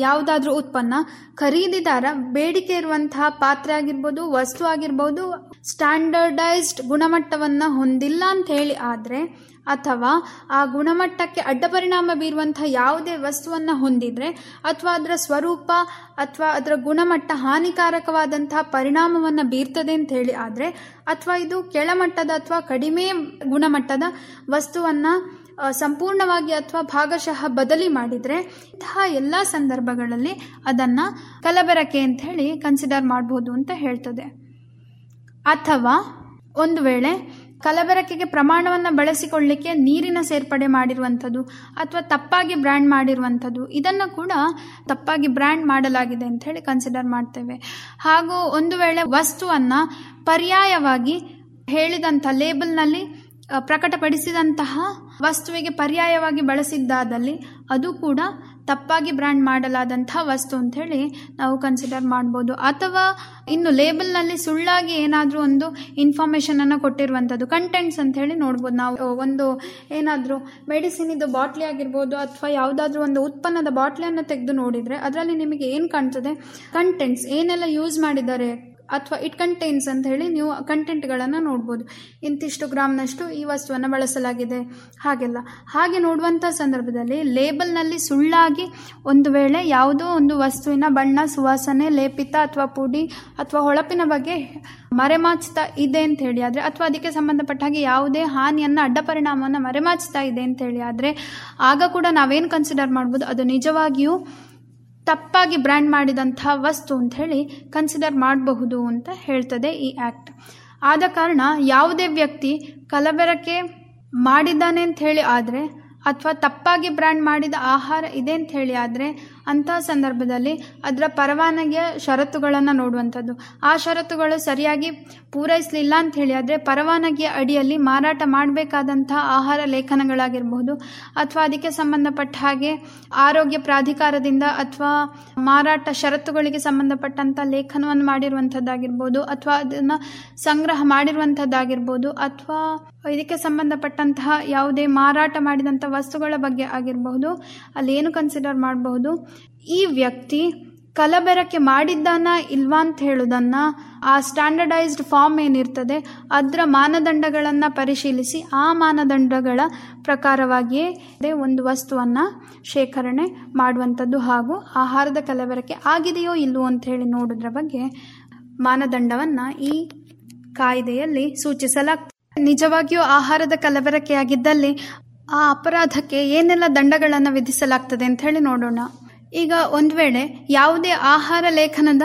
[SPEAKER 12] ಯಾವುದಾದ್ರೂ ಉತ್ಪನ್ನ ಖರೀದಿದಾರ ಬೇಡಿಕೆ ಇರುವಂತಹ ಪಾತ್ರೆ ಆಗಿರ್ಬೋದು, ವಸ್ತು ಆಗಿರ್ಬೋದು ಸ್ಟ್ಯಾಂಡರ್ಡೈಸ್ಡ್ ಗುಣಮಟ್ಟವನ್ನು ಹೊಂದಿಲ್ಲ ಅಂತ ಹೇಳಿ ಆದರೆ, ಅಥವಾ ಆ ಗುಣಮಟ್ಟಕ್ಕೆ ಅಡ್ಡ ಪರಿಣಾಮ ಬೀರುವಂತಹ ಯಾವುದೇ ವಸ್ತುವನ್ನು ಹೊಂದಿದ್ರೆ, ಅಥವಾ ಅದರ ಸ್ವರೂಪ ಅಥವಾ ಅದರ ಗುಣಮಟ್ಟ ಹಾನಿಕಾರಕವಾದಂತಹ ಪರಿಣಾಮವನ್ನು ಬೀರ್ತದೆ ಅಂತ ಹೇಳಿ ಆದರೆ, ಅಥವಾ ಇದು ಕೆಳಮಟ್ಟದ ಅಥವಾ ಕಡಿಮೆ ಗುಣಮಟ್ಟದ ವಸ್ತುವನ್ನು ಸಂಪೂರ್ಣವಾಗಿ ಅಥವಾ ಭಾಗಶಃ ಬದಲಿ ಮಾಡಿದರೆ ಇಂತಹ ಎಲ್ಲ ಸಂದರ್ಭಗಳಲ್ಲಿ ಅದನ್ನು ಕಲಬೆರಕೆ ಅಂತ ಹೇಳಿ ಕನ್ಸಿಡರ್ ಮಾಡ್ಬೋದು ಅಂತ ಹೇಳ್ತದೆ. ಅಥವಾ ಒಂದು ವೇಳೆ ಕಲಬೆರಕೆಗೆ ಪ್ರಮಾಣವನ್ನು ಬಳಸಿಕೊಳ್ಳಿಕ್ಕೆ ನೀರಿನ ಸೇರ್ಪಡೆ ಮಾಡಿರುವಂಥದ್ದು ಅಥವಾ ತಪ್ಪಾಗಿ ಬ್ರ್ಯಾಂಡ್ ಮಾಡಿರುವಂಥದ್ದು, ಇದನ್ನು ಕೂಡ ತಪ್ಪಾಗಿ ಬ್ರ್ಯಾಂಡ್ ಮಾಡಲಾಗಿದೆ ಅಂತ ಹೇಳಿ ಕನ್ಸಿಡರ್ ಮಾಡ್ತೇವೆ. ಹಾಗೂ ಒಂದು ವೇಳೆ ವಸ್ತುವನ್ನು ಪರ್ಯಾಯವಾಗಿ ಹೇಳಿದಂಥ ಲೇಬಲ್ನಲ್ಲಿ ಪ್ರಕಟಪಡಿಸಿದಂತಹ ವಸ್ತುವಿಗೆ ಪರ್ಯಾಯವಾಗಿ ಬಳಸಿದ್ದಾದಲ್ಲಿ ಅದು ಕೂಡ ತಪ್ಪಾಗಿ ಬ್ರ್ಯಾಂಡ್ ಮಾಡಲಾದಂತಹ ವಸ್ತು ಅಂತ ಹೇಳಿ ನಾವು ಕನ್ಸಿಡರ್ ಮಾಡ್ಬೋದು. ಅಥವಾ ಇನ್ನು ಲೇಬಲ್ನಲ್ಲಿ ಸುಳ್ಳಾಗಿ ಏನಾದರೂ ಒಂದು ಇನ್ಫಾರ್ಮೇಷನನ್ನು ಕೊಟ್ಟಿರುವಂಥದ್ದು ಕಂಟೆಂಟ್ಸ್ ಅಂತ ಹೇಳಿ ನೋಡ್ಬೋದು ನಾವು. ಒಂದು ಏನಾದರೂ ಮೆಡಿಸಿನಿದು ಬಾಟ್ಲಿ ಆಗಿರ್ಬೋದು ಅಥವಾ ಯಾವುದಾದ್ರೂ ಒಂದು ಉತ್ಪನ್ನದ ಬಾಟ್ಲಿಯನ್ನು ತೆಗೆದು ನೋಡಿದರೆ ಅದರಲ್ಲಿ ನಿಮಗೆ ಏನು ಕಾಣ್ತದೆ? ಕಂಟೆಂಟ್ಸ್ ಏನೆಲ್ಲ ಯೂಸ್ ಮಾಡಿದ್ದಾರೆ? ಅಥವಾ ಇಟ್ ಕಂಟೈನ್ಸ್ ಅಂತ ಹೇಳಿ ನೀವು ಕಂಟೆಂಟ್ಗಳನ್ನು ನೋಡ್ಬೋದು. ಇಂತಿಷ್ಟು ಗ್ರಾಮ್ನಷ್ಟು ಈ ವಸ್ತುವನ್ನು ಬಳಸಲಾಗಿದೆ. ಹಾಗೆಲ್ಲ. ಹಾಗೆ ನೋಡುವಂಥ ಸಂದರ್ಭದಲ್ಲಿ ಲೇಬಲ್ನಲ್ಲಿ ಸುಳ್ಳಾಗಿ ಒಂದು ವೇಳೆ ಯಾವುದೋ ಒಂದು ವಸ್ತುವಿನ ಬಣ್ಣ, ಸುವಾಸನೆ, ಲೇಪಿತ ಅಥವಾ ಪುಡಿ ಅಥವಾ ಹೊಳಪಿನ ಬಗ್ಗೆ ಮರೆಮಾಚ್ತಾ ಇದೆ ಅಂತ ಹೇಳಿ ಆದರೆ ಅಥವಾ ಅದಕ್ಕೆ ಸಂಬಂಧಪಟ್ಟ ಹಾಗೆ ಯಾವುದೇ ಹಾನಿಯನ್ನು ಅಡ್ಡ ಪರಿಣಾಮವನ್ನು ಮರೆಮಾಚ್ತಾ ಇದೆ ಅಂತ ಹೇಳಿ ಆದರೆ ಆಗ ಕೂಡ ನಾವೇನು ಕನ್ಸಿಡರ್ ಮಾಡ್ಬೋದು? ಅದು ನಿಜವಾಗಿಯೂ ತಪ್ಪಾಗಿ ಬ್ರ್ಯಾಂಡ್ ಮಾಡಿದಂಥ ವಸ್ತು ಅಂತ ಹೇಳಿ ಕನ್ಸಿಡರ್ ಮಾಡಬಹುದು ಅಂತ ಹೇಳ್ತದೆ ಈ ಆ್ಯಕ್ಟ್ ಆದ ಕಾರಣ ಯಾವುದೇ ವ್ಯಕ್ತಿ ಕಲಬೆರಕೆ ಮಾಡಿದ್ದಾನೆ ಅಂತ ಹೇಳಿ ಆದರೆ, ಅಥವಾ ತಪ್ಪಾಗಿ ಬ್ರ್ಯಾಂಡ್ ಮಾಡಿದ ಆಹಾರ ಇದೆ ಅಂತ ಹೇಳಿ ಆದರೆ ಅಂತಹ ಸಂದರ್ಭದಲ್ಲಿ ಅದರ ಪರವಾನಗಿಯ ಷರತ್ತುಗಳನ್ನು ನೋಡುವಂಥದ್ದು. ಆ ಷರತ್ತುಗಳು ಸರಿಯಾಗಿ ಪೂರೈಸಲಿಲ್ಲ ಅಂತ ಹೇಳಿ, ಆದರೆ ಪರವಾನಗಿಯ ಅಡಿಯಲ್ಲಿ ಮಾರಾಟ ಮಾಡಬೇಕಾದಂಥ ಆಹಾರ ಲೇಖನಗಳಾಗಿರಬಹುದು, ಅಥವಾ ಅದಕ್ಕೆ ಸಂಬಂಧಪಟ್ಟ ಹಾಗೆ ಆರೋಗ್ಯ ಪ್ರಾಧಿಕಾರದಿಂದ ಅಥವಾ ಮಾರಾಟ ಷರತ್ತುಗಳಿಗೆ ಸಂಬಂಧಪಟ್ಟಂಥ ಲೇಖನವನ್ನು ಮಾಡಿರುವಂಥದ್ದಾಗಿರ್ಬೋದು, ಅಥವಾ ಅದನ್ನು ಸಂಗ್ರಹ ಮಾಡಿರುವಂಥದ್ದಾಗಿರ್ಬೋದು, ಅಥವಾ ಇದಕ್ಕೆ ಸಂಬಂಧಪಟ್ಟಂತಹ ಯಾವುದೇ ಮಾರಾಟ ಮಾಡಿದಂಥ ವಸ್ತುಗಳ ಬಗ್ಗೆ ಆಗಿರಬಹುದು ಅಲ್ಲಿ ಏನು ಕನ್ಸಿಡರ್ ಮಾಡಬಹುದು. ಈ ವ್ಯಕ್ತಿ ಕಲಬೆರಕೆ ಮಾಡಿದ್ದಾನ ಇಲ್ವಾ ಅಂತ ಹೇಳೋದನ್ನ, ಆ ಸ್ಟ್ಯಾಂಡರ್ಡೈಸ್ಡ್ ಫಾರ್ಮ್ ಏನಿರ್ತದೆ, ಅದರ ಮಾನದಂಡಗಳನ್ನು ಪರಿಶೀಲಿಸಿ ಆ ಮಾನದಂಡಗಳ ಪ್ರಕಾರವಾಗಿಯೇ ಒಂದು ವಸ್ತುವನ್ನು ಶೇಖರಣೆ ಮಾಡುವಂಥದ್ದು ಹಾಗೂ ಆಹಾರದ ಕಲಬೆರಕೆ ಆಗಿದೆಯೋ ಇಲ್ಲವೋ ಅಂತ ಹೇಳಿ ನೋಡೋದ್ರ ಬಗ್ಗೆ ಮಾನದಂಡವನ್ನು ಈ ಕಾಯ್ದೆಯಲ್ಲಿ ಸೂಚಿಸಲಾಗ್ತದೆ. ನಿಜವಾಗಿಯೂ ಆಹಾರದ ಕಲಬೆರಕೆಯಾಗಿದ್ದಲ್ಲಿ ಆ ಅಪರಾಧಕ್ಕೆ ಏನೆಲ್ಲ ದಂಡಗಳನ್ನು ವಿಧಿಸಲಾಗ್ತದೆ ಅಂತ ಹೇಳಿ ನೋಡೋಣ. ಈಗ ಒಂದು ವೇಳೆ ಯಾವುದೇ ಆಹಾರ ಲೇಖನದ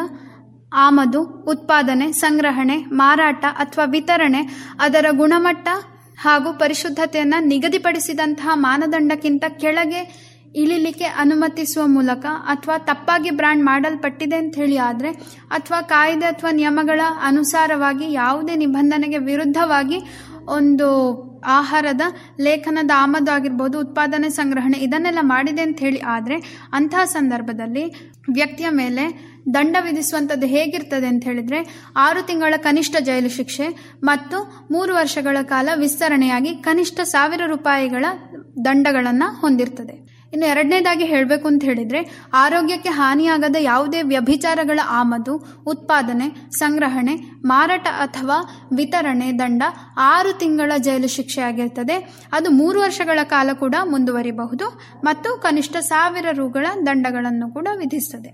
[SPEAKER 12] ಆಮದು, ಉತ್ಪಾದನೆ, ಸಂಗ್ರಹಣೆ, ಮಾರಾಟ ಅಥವಾ ವಿತರಣೆ ಅದರ ಗುಣಮಟ್ಟ ಹಾಗೂ ಪರಿಶುದ್ಧತೆಯನ್ನು ನಿಗದಿಪಡಿಸಿದಂತಹ ಮಾನದಂಡಕ್ಕಿಂತ ಕೆಳಗೆ ಇಳಿಲಿಕ್ಕೆ ಅನುಮತಿಸುವ ಮೂಲಕ ಅಥವಾ ತಪ್ಪಾಗಿ ಬ್ರ್ಯಾಂಡ್ ಮಾಡಲ್ಪಟ್ಟಿದೆ ಅಂತ ಹೇಳಿ ಆದರೆ, ಅಥವಾ ಕಾಯ್ದೆ ಅಥವಾ ನಿಯಮಗಳ ಅನುಸಾರವಾಗಿ ಯಾವುದೇ ನಿಬಂಧನೆಗೆ ವಿರುದ್ಧವಾಗಿ ಒಂದು ಆಹಾರದ ಲೇಖನದ ಆಮದು ಆಗಿರ್ಬೋದು, ಉತ್ಪಾದನೆ ಸಂಗ್ರಹಣೆ ಇದನ್ನೆಲ್ಲ ಮಾಡಿದೆ ಅಂತ ಹೇಳಿ ಆದರೆ, ಅಂತಹ ಸಂದರ್ಭದಲ್ಲಿ ವ್ಯಕ್ತಿಯ ಮೇಲೆ ದಂಡ ವಿಧಿಸುವಂಥದ್ದು ಹೇಗಿರ್ತದೆ ಅಂತ ಹೇಳಿದರೆ, ಆರು ತಿಂಗಳ ಕನಿಷ್ಠ ಜೈಲು ಶಿಕ್ಷೆ ಮತ್ತು ಮೂರು ವರ್ಷಗಳ ಕಾಲ ವಿಸ್ತರಣೆಯಾಗಿ ಕನಿಷ್ಠ ಸಾವಿರ ರೂಪಾಯಿಗಳ ದಂಡಗಳನ್ನು ಹೊಂದಿರ್ತದೆ. ಇನ್ನು ಎರಡನೇದಾಗಿ ಹೇಳಬೇಕು ಅಂತ ಹೇಳಿದ್ರೆ, ಆರೋಗ್ಯಕ್ಕೆ ಹಾನಿಯಾಗದ ಯಾವುದೇ ವ್ಯಭಿಚಾರಗಳ ಆಮದು, ಉತ್ಪಾದನೆ, ಸಂಗ್ರಹಣೆ, ಮಾರಾಟ ಅಥವಾ ವಿತರಣೆ ದಂಡ ಆರು ತಿಂಗಳ ಜೈಲು ಶಿಕ್ಷೆ ಆಗಿರ್ತದೆ ಅದು ಮೂರು ವರ್ಷಗಳ ಕಾಲ ಕೂಡ ಮುಂದುವರಿಬಹುದು ಮತ್ತು ಕನಿಷ್ಠ ಸಾವಿರ ರುಗಳ ದಂಡಗಳನ್ನು ಕೂಡ ವಿಧಿಸ್ತದೆ.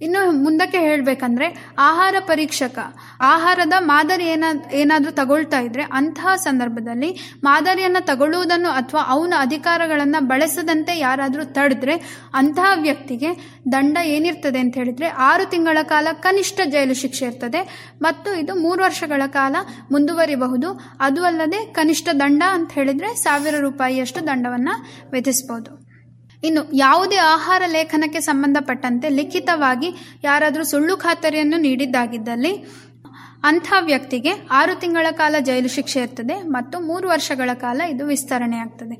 [SPEAKER 12] ಇನ್ನು ಮುಂದಕ್ಕೆ ಹೇಳಬೇಕಂದ್ರೆ ಆಹಾರ ಪರೀಕ್ಷಕ. ಆಹಾರದ ಮಾದರಿ ಏನ, ಏನಾದರೂ ತಗೊಳ್ತಾ ಇದ್ರೆ ಅಂತಹ ಸಂದರ್ಭದಲ್ಲಿ ಮಾದರಿಯನ್ನು ತಗೊಳ್ಳುವುದನ್ನು ಅಥವಾ ಅವನ ಅಧಿಕಾರಗಳನ್ನು ಬಳಸದಂತೆ ಯಾರಾದರೂ ತಡೆದ್ರೆ ಅಂತಹ ವ್ಯಕ್ತಿಗೆ ದಂಡ ಏನಿರ್ತದೆ ಅಂತ ಹೇಳಿದ್ರೆ ಆರು ತಿಂಗಳ ಕಾಲ ಕನಿಷ್ಠ ಜೈಲು ಶಿಕ್ಷೆ ಇರ್ತದೆ ಮತ್ತು ಇದು ಮೂರು ವರ್ಷಗಳ ಕಾಲ ಮುಂದುವರಿಬಹುದು. ಅದು ಅಲ್ಲದೆ ಕನಿಷ್ಠ ದಂಡ ಅಂತ ಹೇಳಿದ್ರೆ ಸಾವಿರ ರೂಪಾಯಿಯಷ್ಟು ದಂಡವನ್ನು ವಿಧಿಸಬಹುದು ಇನ್ನು ಯಾವುದೇ ಆಹಾರ ಲೇಖನಕ್ಕೆ ಸಂಬಂಧಪಟ್ಟಂತೆ ಲಿಖಿತವಾಗಿ ಯಾರಾದರೂ ಸುಳ್ಳು ಖಾತರಿಯನ್ನು ನೀಡಿದ್ದಾಗಿದ್ದಲ್ಲಿ ಅಂಥ ವ್ಯಕ್ತಿಗೆ ಆರು ತಿಂಗಳ ಕಾಲ ಜೈಲು ಶಿಕ್ಷೆ ಇರ್ತದೆ ಮತ್ತು ಮೂರು ವರ್ಷಗಳ ಕಾಲ ಇದು ವಿಸ್ತರಣೆ ಆಗ್ತದೆ.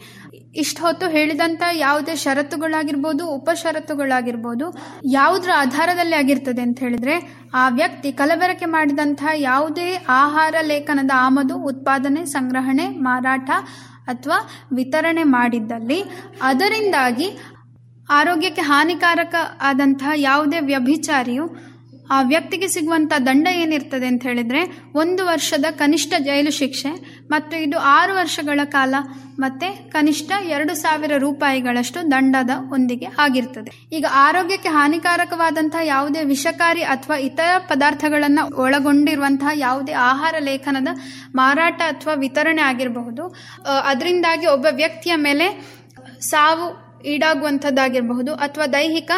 [SPEAKER 12] ಇಷ್ಟು ಹೊತ್ತು ಹೇಳಿದಂಥ ಯಾವುದೇ ಷರತ್ತುಗಳಾಗಿರ್ಬೋದು, ಉಪಷರತ್ತುಗಳಾಗಿರ್ಬೋದು, ಯಾವುದರ ಆಧಾರದಲ್ಲಿ ಆಗಿರ್ತದೆ ಅಂತ ಹೇಳಿದ್ರೆ ಆ ವ್ಯಕ್ತಿ ಕಲಬೆರಕೆ ಮಾಡಿದಂತಹ ಯಾವುದೇ ಆಹಾರ ಲೇಖನದ ಆಮದು, ಉತ್ಪಾದನೆ, ಸಂಗ್ರಹಣೆ, ಮಾರಾಟ ಅಥವಾ ವಿತರಣೆ ಮಾಡಿದ್ದಲ್ಲಿ ಅದರಿಂದಾಗಿ ಆರೋಗ್ಯಕ್ಕೆ ಹಾನಿಕಾರಕ ಆದಂತಹ ಯಾವುದೇ ವ್ಯಭಿಚಾರಿಯು ಆ ವ್ಯಕ್ತಿಗೆ ಸಿಗುವಂಥ ದಂಡ ಏನಿರ್ತದೆ ಅಂತ ಹೇಳಿದ್ರೆ ಒಂದು ವರ್ಷದ ಕನಿಷ್ಠ ಜೈಲು ಶಿಕ್ಷೆ ಮತ್ತು ಇದು ಆರು ವರ್ಷಗಳ ಕಾಲ ಮತ್ತೆ ಕನಿಷ್ಠ ಎರಡು ಸಾವಿರ ರೂಪಾಯಿಗಳಷ್ಟು ದಂಡದ ಒಂದಿಗೆ ಆಗಿರ್ತದೆ. ಈಗ ಆರೋಗ್ಯಕ್ಕೆ ಹಾನಿಕಾರಕವಾದಂತಹ ಯಾವುದೇ ವಿಷಕಾರಿ ಅಥವಾ ಇತರ ಪದಾರ್ಥಗಳನ್ನು ಒಳಗೊಂಡಿರುವಂತಹ ಯಾವುದೇ ಆಹಾರ ಲೇಖನದ ಮಾರಾಟ ಅಥವಾ ವಿತರಣೆ ಆಗಿರಬಹುದು. ಅದರಿಂದಾಗಿ ಒಬ್ಬ ವ್ಯಕ್ತಿಯ ಮೇಲೆ ಸಾವು ಈಡಾಗುವಂಥದ್ದಾಗಿರಬಹುದು ಅಥವಾ ದೈಹಿಕ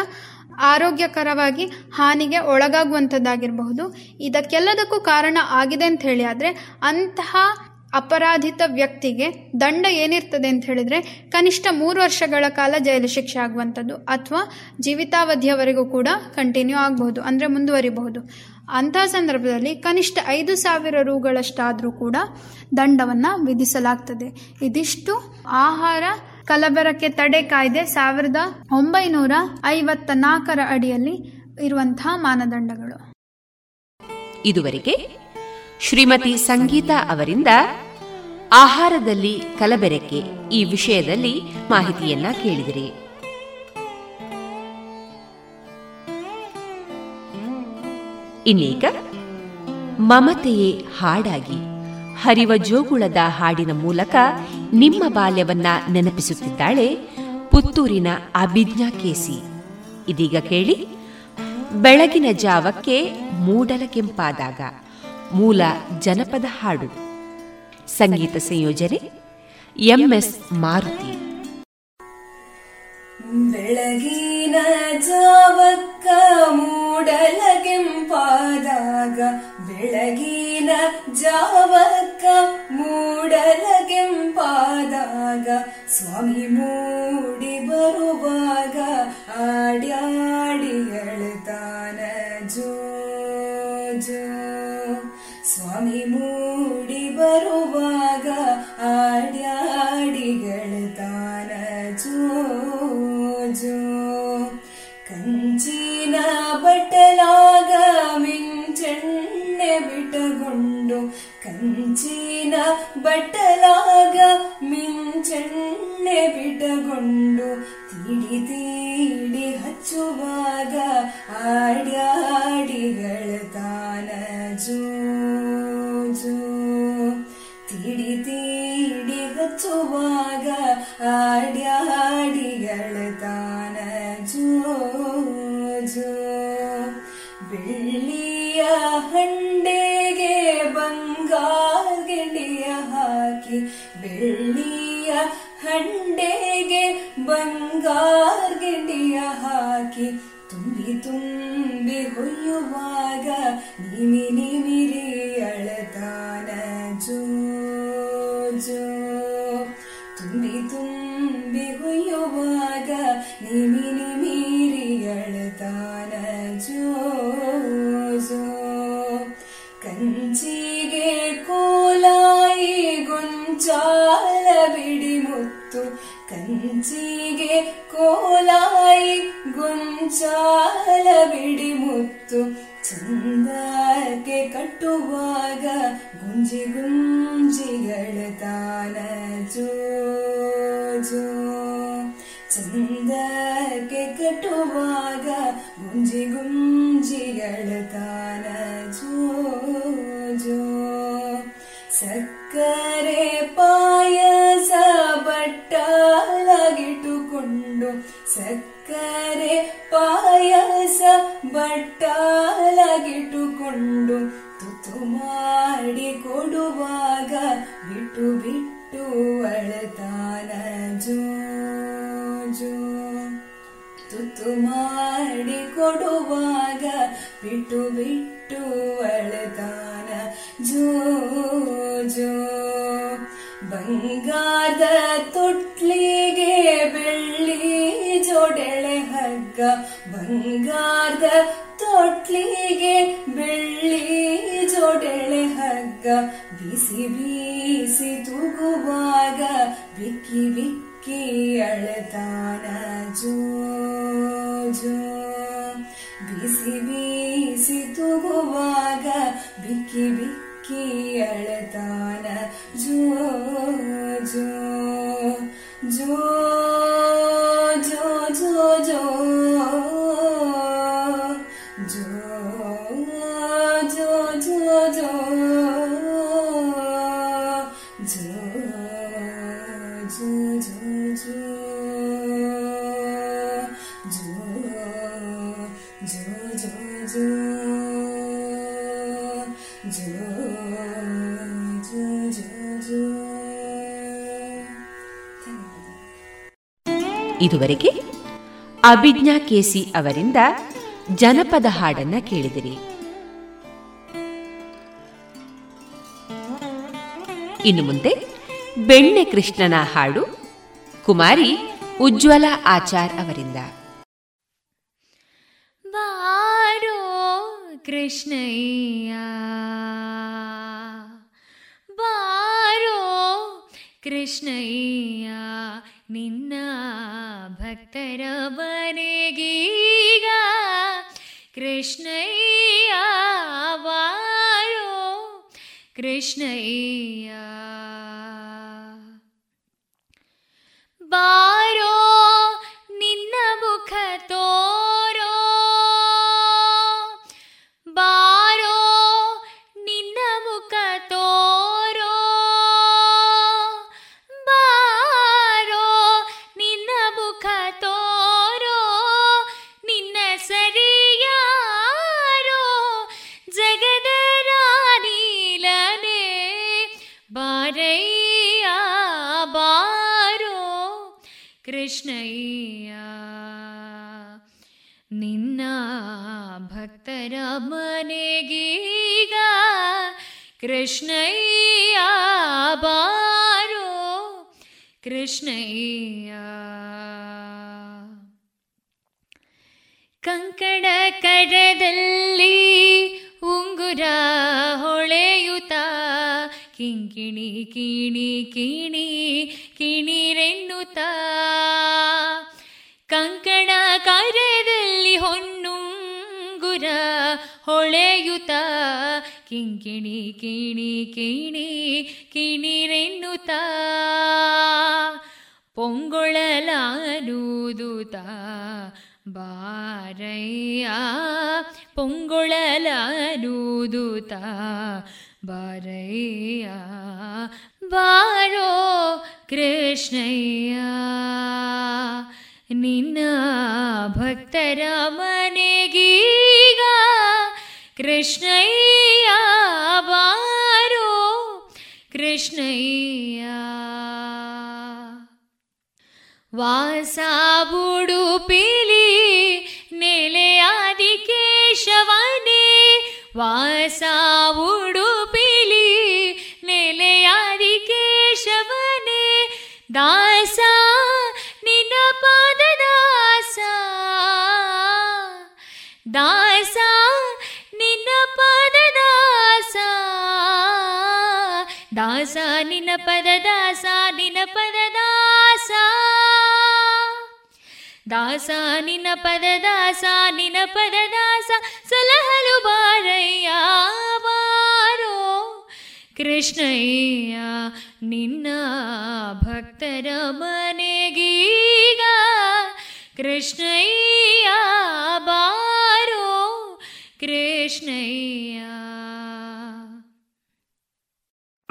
[SPEAKER 12] ಆರೋಗ್ಯಕರವಾಗಿ ಹಾನಿಗೆ ಒಳಗಾಗುವಂಥದ್ದಾಗಿರಬಹುದು. ಇದಕ್ಕೆಲ್ಲದಕ್ಕೂ ಕಾರಣ ಆಗಿದೆ ಅಂತ ಹೇಳಿ ಆದರೆ ಅಂತಹ ಅಪರಾಧಿತ ವ್ಯಕ್ತಿಗೆ ದಂಡ ಏನಿರ್ತದೆ ಅಂತ ಹೇಳಿದರೆ ಕನಿಷ್ಠ ಮೂರು ವರ್ಷಗಳ ಕಾಲ ಜೈಲು ಶಿಕ್ಷೆ ಆಗುವಂಥದ್ದು ಅಥವಾ ಜೀವಿತಾವಧಿಯವರೆಗೂ ಕೂಡ ಕಂಟಿನ್ಯೂ ಆಗಬಹುದು, ಅಂದರೆ ಮುಂದುವರಿಬಹುದು. ಅಂತಹ ಸಂದರ್ಭದಲ್ಲಿ ಕನಿಷ್ಠ ಐದು ಸಾವಿರ ರೂಗಳಷ್ಟಾದರೂ ಕೂಡ ದಂಡವನ್ನು ವಿಧಿಸಲಾಗ್ತದೆ. ಇದಿಷ್ಟು ಆಹಾರ ಕಲಬೆರಕೆ ತಡೆ ಕಾಯ್ದೆ ಸಾವಿರದ ಒಂಬೈನೂರ ಐವತ್ತ ನಾಲ್ಕರ ಅಡಿಯಲ್ಲಿ ಇರುವಂತಹ ಮಾನದಂಡಗಳು.
[SPEAKER 8] ಇದುವರೆಗೆ ಶ್ರೀಮತಿ ಸಂಗೀತಾ ಅವರಿಂದ ಆಹಾರದಲ್ಲಿ ಕಲಬೆರಕೆ ಈ ವಿಷಯದಲ್ಲಿ ಮಾಹಿತಿಯನ್ನ ಕೇಳಿದಿರಿ. ಇನ್ನೀಗ ಮಮತೆಯೇ ಹಾಡಾಗಿ. ಹರಿವ ಜೋಗುಳದ ಹಾಡಿನ ಮೂಲಕ ನಿಮ್ಮ ಬಾಲ್ಯವನ್ನ ನೆನಪಿಸುತ್ತಿದ್ದಾಳೆ ಪುತ್ತೂರಿನ ಅಭಿಜ್ಞಾ ಕೇಸಿ. ಇದೀಗ ಕೇಳಿ, ಬೆಳಗಿನ ಜಾವಕ್ಕೆ ಮೂಡಲ ಕೆಂಪಾದಾಗ ಮೂಲ ಜನಪದ ಹಾಡು. ಸಂಗೀತ ಸಂಯೋಜನೆ ಎಂಎಸ್ ಮಾರುತಿ.
[SPEAKER 13] ಬೆಳಗಿನ ಜಾವಕ್ಕ ಮೂಡಲ ಕೆಂಪಾದಾಗ ಬೆಳಗಿನ ಜಾವಕ್ಕ ಮೂಡಲ ಕೆಂಪಾದಾಗ ಸ್ವಾಮಿ ಮೂಡಿ ಬರುವಾಗ ಆಡ್ಯಾಡಿ ಎಳ್ತಾನ ಜೋ ಜೋ ಸ್ವಾಮಿ ಮೂಡಿ ಬರುವಾಗ ಆಡ್ಯಾಡಿ ಗೆಳ್ತಾನ ಜೋ ಜೋ ಕಂಚೀನ ಬಟ್ಟಲಾಗ ಮಿಂ ಚೆಣ್ಣೆ ಬಿಟ್ಟಗೊಂಡು ಕಂಚೀನ ಬಟ್ಟಲಾಗ ಮಿಂ ಚೆಣ್ಣೆ ಬಿಟ್ಟಗೊಂಡು ತಿಡಿ ತೀಡಿ ಅಚ್ಚು ಬಾಗ ಆಡ್ಯಾಡಿಗಳ ಜೋ ಜೋ. ತೀಡಿ ತೀಡಿ ಹಚ್ಚು ಹಾಕಿ ಬೆಳ್ಳಿಯ ಹಂಡೆಗೆ ಬಂಗಾರ ಹಾಕಿ ತುಂಬಿ ತುಂಬಿ ಹೊಯ್ಯುವಾಗ ನಿಮಿ ನಿಮಿರಿ ಅಳತಾನ ಜೋ ಜೋ. ತುಂಬಿ ತುಂಬಿ ಹೊಯ್ಯುವಾಗ ನಿಮಿ ನಿಮಿರಿ ಅಳತಾನ ಗೊಂಚಾಲ ಬಿಡಿ ಮುತ್ತು, ಕಂಚಿಗೆ ಕೋಲಾಯಿ ಗೊಂಚಾಲ ಬಿಡಿ ಮುತ್ತು ಚಂದಕ್ಕೆ ಕಟ್ಟುವಾಗ ಗುಂಜಿ ಗುಂಜಿಗಳ ತಾನ ಜೋ ಚಂದಕ್ಕೆ ಕಟ್ಟುವಾಗ ಗುಂಜಿ ಗುಂಜಿಗಳ ತಾನ ಜೋ ಜೋ. ಸಕ್ಕರೆ ಪಾಯಸ ಬಟ್ಟಾಲಾಗಿಟ್ಟುಕೊಂಡು ಸಕ್ಕರೆ ಪಾಯಸ ಬಟ್ಟಾಲಾಗಿಟ್ಟುಕೊಂಡು ತುತು ಮಾಡಿ ಕೊಡುವಾಗ ಬಿಟ್ಟು ಬಿಟ್ಟು ಅಳತಾನ ಜೋ ಜೋ. ತುತ್ತು ಮಾಡಿ ಕೊಡುವಾಗ ಬಿಟ್ಟು ಬಿಟ್ಟು ಅಳತಾನ ಜೋ ಜೋ, ಬಂಗಾರದ ತೊಟ್ಲಿಗೆ ಬೆಳ್ಳಿ ಜೋಡೆಳೆ ಹಗ್ಗ. ಬಂಗಾರದ ತೊಟ್ಲಿಗೆ ಬೆಳ್ಳಿ ಜೋಡೆಳೆ ಹಗ್ಗ. ಬಿಸಿ, ಬೀಸಿ ತೂಗುವಾಗ ಬಿಕ್ಕಿ ಬಿಕ್ಕಿ ಅಳತಾನ ಜೋ ಜೋ ಬಿಸಿ ಬೀಸಿ ತೂಗುವಾಗ ಬಿಕ್ಕಿ ಬಿಕ್ಕಿ ಅಳತಾನ ಜೋ ಜೋ ಜೋ ಜೋ ಜೋ ಜೋ ಜೋ
[SPEAKER 8] ಇದುವರೆಗೆ ಅಭಿಜ್ಞಾ ಕೇಸಿ ಅವರಿಂದ ಜನಪದ ಹಾಡನ್ನ ಕೇಳಿದಿರಿ. ಇನ್ನು ಮುಂದೆ ಬೆಣ್ಣೆ ಕೃಷ್ಣನ ಹಾಡು ಕುಮಾರಿ ಉಜ್ವಲ ಆಚಾರ್ ಅವರಿಂದ.
[SPEAKER 14] ಬಾರೋ ಕೃಷ್ಣಯ್ಯ ಬಾರೋ ಕೃಷ್ಣಯ್ಯ ನಿನ್ನ ಭಕ್ತರ ಬನೆಗೀಗ ಕೃಷ್ಣಯ್ಯ ವಾರೋ ಕೃಷ್ಣಯ್ಯ. ಬಾರೋ ಕೃಷ್ಣಯ್ಯ ನಿನ್ನ ಭಕ್ತರ ಮನೆಗೀಗ ಕೃಷ್ಣಯ್ಯ ಬಾರೋ ಕೃಷ್ಣಯ್ಯ. ಕಂಕಣ ಕಡದಲ್ಲಿ ಕಿಂಕಿಣಿ ಕಿಣಿ ಕಿಣಿ ಕಿಣಿರೆನ್ನುತ್ತ ಕಂಕಣ ಕಾರ್ಯದಲ್ಲಿ ಹೊನ್ನುಂಗುರ ಹೊಳೆಯುತಾ. ಕಿಂಕಿಣಿ, ಕಿಣಿ ಕಿಣಿ ಕಿಣಿರೆನ್ನುತ್ತ പൊങ്കുളലാനൂതുത ಬಾರಯ್ಯ പൊങ്കുളലാനൂതുത ಬಾರಯ್ಯ, ಬಾರೋ ಕೃಷ್ಣಯ್ಯ. ನಿನ್ನ ಭಕ್ತರ ಮನೆಗೀಗ ಕೃಷ್ಣಯ್ಯ, ಬಾರೋ ಕೃಷ್ಣಯ್ಯ. ವಾಸ ಬುಡುಪಿಲಿ ನೆಲೆಯಾದಿ ಕೇಶವನೇ, ವಾಸ ಉಡು सा निन पददा सा निन पददा सा ದಾಸ ನಿನ್ನ ಪದ ದಾಸ ನಿನ್ನ ಪದ ದಾಸ ಸಲಹಲು ಬಾರಯ್ಯ, ಬಾರೋ. ಕೃಷ್ಣಯ್ಯ, ನಿನ್ನ ಭಕ್ತರ ಮನೆಗೀಗ. ಕೃಷ್ಣಯ್ಯ, ಬಾರೋ. ಕೃಷ್ಣಯ್ಯ.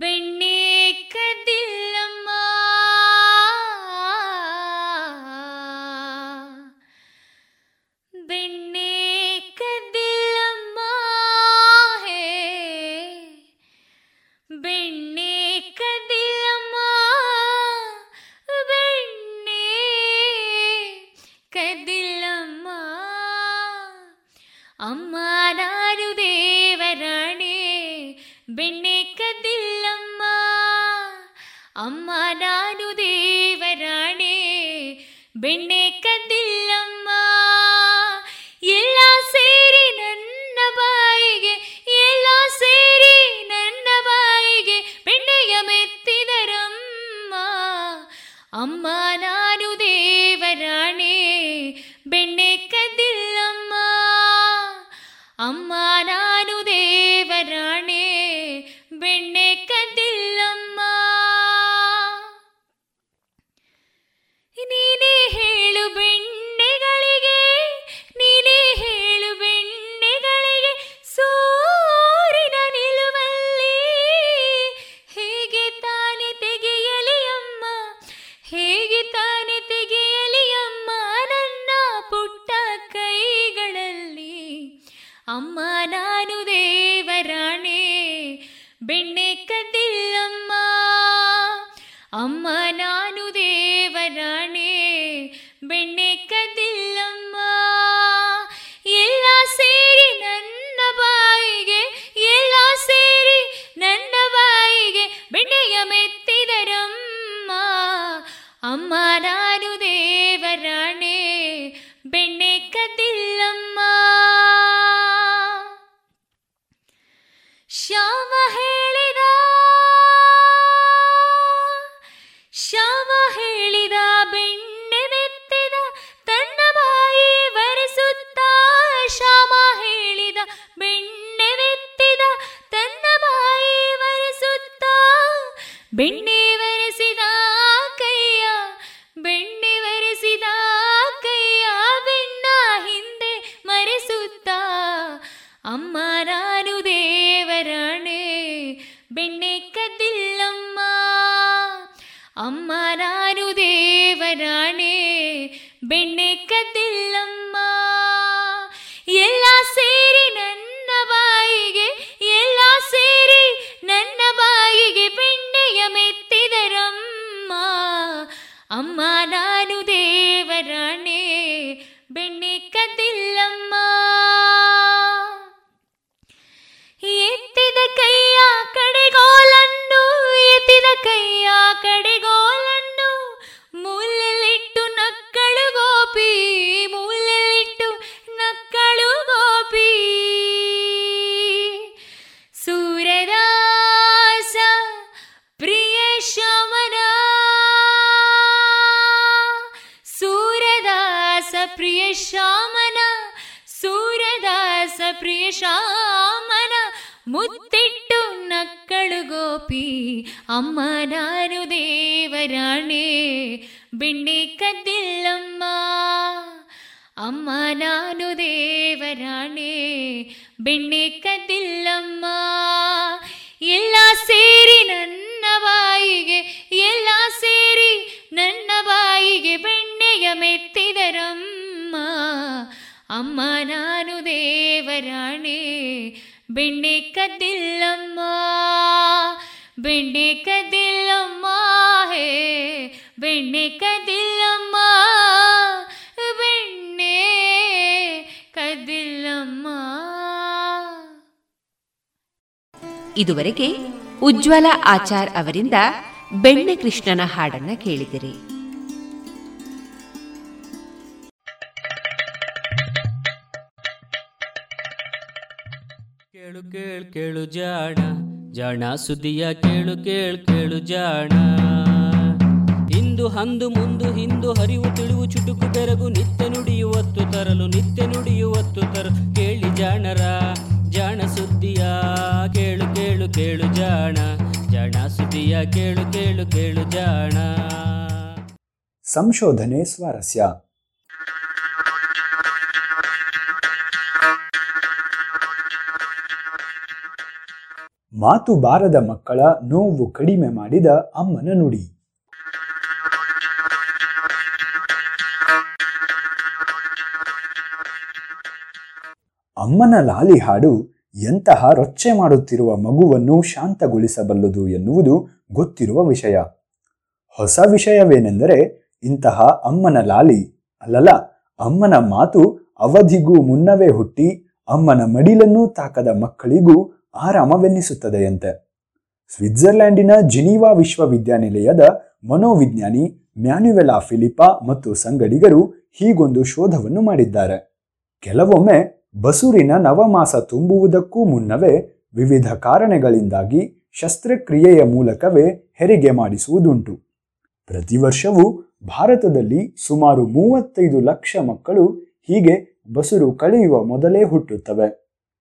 [SPEAKER 14] வெண்ணி ಅಮ್ಮ ನಾನು ದೇವರಾಣೆ, ಬೆಣ್ಣೆ ಕದ್ದಿಲ್ಲಮ್ಮ ಎಲ್ಲ ಸೇರಿ ನನ್ನ ಬಾಯಿಗೆ, ಎಲ್ಲ ಸೇರಿ ನನ್ನ ಬಾಯಿಗೆ ಬೆಣ್ಣೆಯ ಮೆತ್ತಿದರಮ್ಮ. ಅಮ್ಮ ನಾನು ದೇವರಾಣೆ, ಬೆಣ್ಣೆ ಕದ್ದಿಲ್ಲಮ್ಮ ಬೆಣ್ಣೆ ಕದ್ದಿಲ್ಲಮ್ಮ ಹೇ, ಬೆಣ್ಣೆ ಕದ್ದಿಲ್ಲಮ್ಮ
[SPEAKER 8] ಇದುವರೆಗೆ ಉಜ್ವಲ ಆಚಾರ್ ಅವರಿಂದ ಬೆಣ್ಣೆ ಕೃಷ್ಣನ ಹಾಡನ್ನ ಕೇಳಿದಿರಿ.
[SPEAKER 15] ಕೇಳು ಕೇಳು ಕೇಳು ಜಾಣ ಜಾಣ ಸುದಿಯ ಕೇಳು ಕೇಳು ಕೇಳು ಜಾಣ. ಇಂದು ಹಂದು ಮುಂದು ಹಿಂದು ಹರಿವು ತಿಳಿವು ಚುಟುಕು ಬೆರಗು ನಿತ್ಯ ನುಡಿಯುವತ್ತು ತರಲು ನಿತ್ಯ ನುಡಿಯುವತ್ತು ತರಲು ಕೇಳಿ ಜಾಣರ, ಜಾಣ ಸುದ್ದಿಯ ಕೇಳು ಕೇಳು ಜಾಣ ಜಾಣ ಸುದಿಯ ಕೇಳು ಕೇಳು ಕೇಳು ಜಾಣ.
[SPEAKER 16] ಸಂಶೋಧನೆ ಸ್ವಾರಸ್ಯ. ಮಾತು ಬಾರದ ಮಕ್ಕಳ ನೋವು ಕಡಿಮೆ ಮಾಡಿದ ಅಮ್ಮನ ನುಡಿ. ಅಮ್ಮನ ಲಾಲಿ ಹಾಡು ಎಂತಹ ರೊಚ್ಚೆ ಮಾಡುತ್ತಿರುವ ಮಗುವನ್ನು ಶಾಂತಗೊಳಿಸಬಲ್ಲದು ಎನ್ನುವುದು ಗೊತ್ತಿರುವ ವಿಷಯ. ಹೊಸ ವಿಷಯವೇನೆಂದರೆ ಇಂತಹ ಅಮ್ಮನ ಲಾಲಿ, ಅಲ್ಲಲ್ಲ, ಅಮ್ಮನ ಮಾತು ಅವಧಿಗೂ ಮುನ್ನವೇ ಹುಟ್ಟಿ ಅಮ್ಮನ ಮಡಿಲನ್ನೂ ತಾಕದ ಮಕ್ಕಳಿಗೂ ಆರಾಮವೆನ್ನಿಸುತ್ತದೆಯಂತೆ ಸ್ವಿಟ್ಜರ್ಲೆಂಡಿನ ಜಿನೀವಾ ವಿಶ್ವವಿದ್ಯಾನಿಲಯದ ಮನೋವಿಜ್ಞಾನಿ ಮ್ಯಾನ್ಯುವೆಲಾ ಫಿಲಿಪಾ ಮತ್ತು ಸಂಗಡಿಗರು ಹೀಗೊಂದು ಶೋಧವನ್ನು ಮಾಡಿದ್ದಾರೆ. ಕೆಲವೊಮ್ಮೆ ಬಸುರಿನ ನವಮಾಸ ತುಂಬುವುದಕ್ಕೂ ಮುನ್ನವೇ ವಿವಿಧ ಕಾರಣಗಳಿಂದಾಗಿ ಶಸ್ತ್ರಕ್ರಿಯೆಯ ಮೂಲಕವೇ ಹೆರಿಗೆ ಮಾಡಿಸುವುದುಂಟು. ಪ್ರತಿ ವರ್ಷವೂ ಭಾರತದಲ್ಲಿ ಸುಮಾರು ಮೂವತ್ತೈದು ಲಕ್ಷ ಮಕ್ಕಳು ಹೀಗೆ ಬಸುರು ಕಳೆಯುವ ಮೊದಲೇ ಹುಟ್ಟುತ್ತವೆ.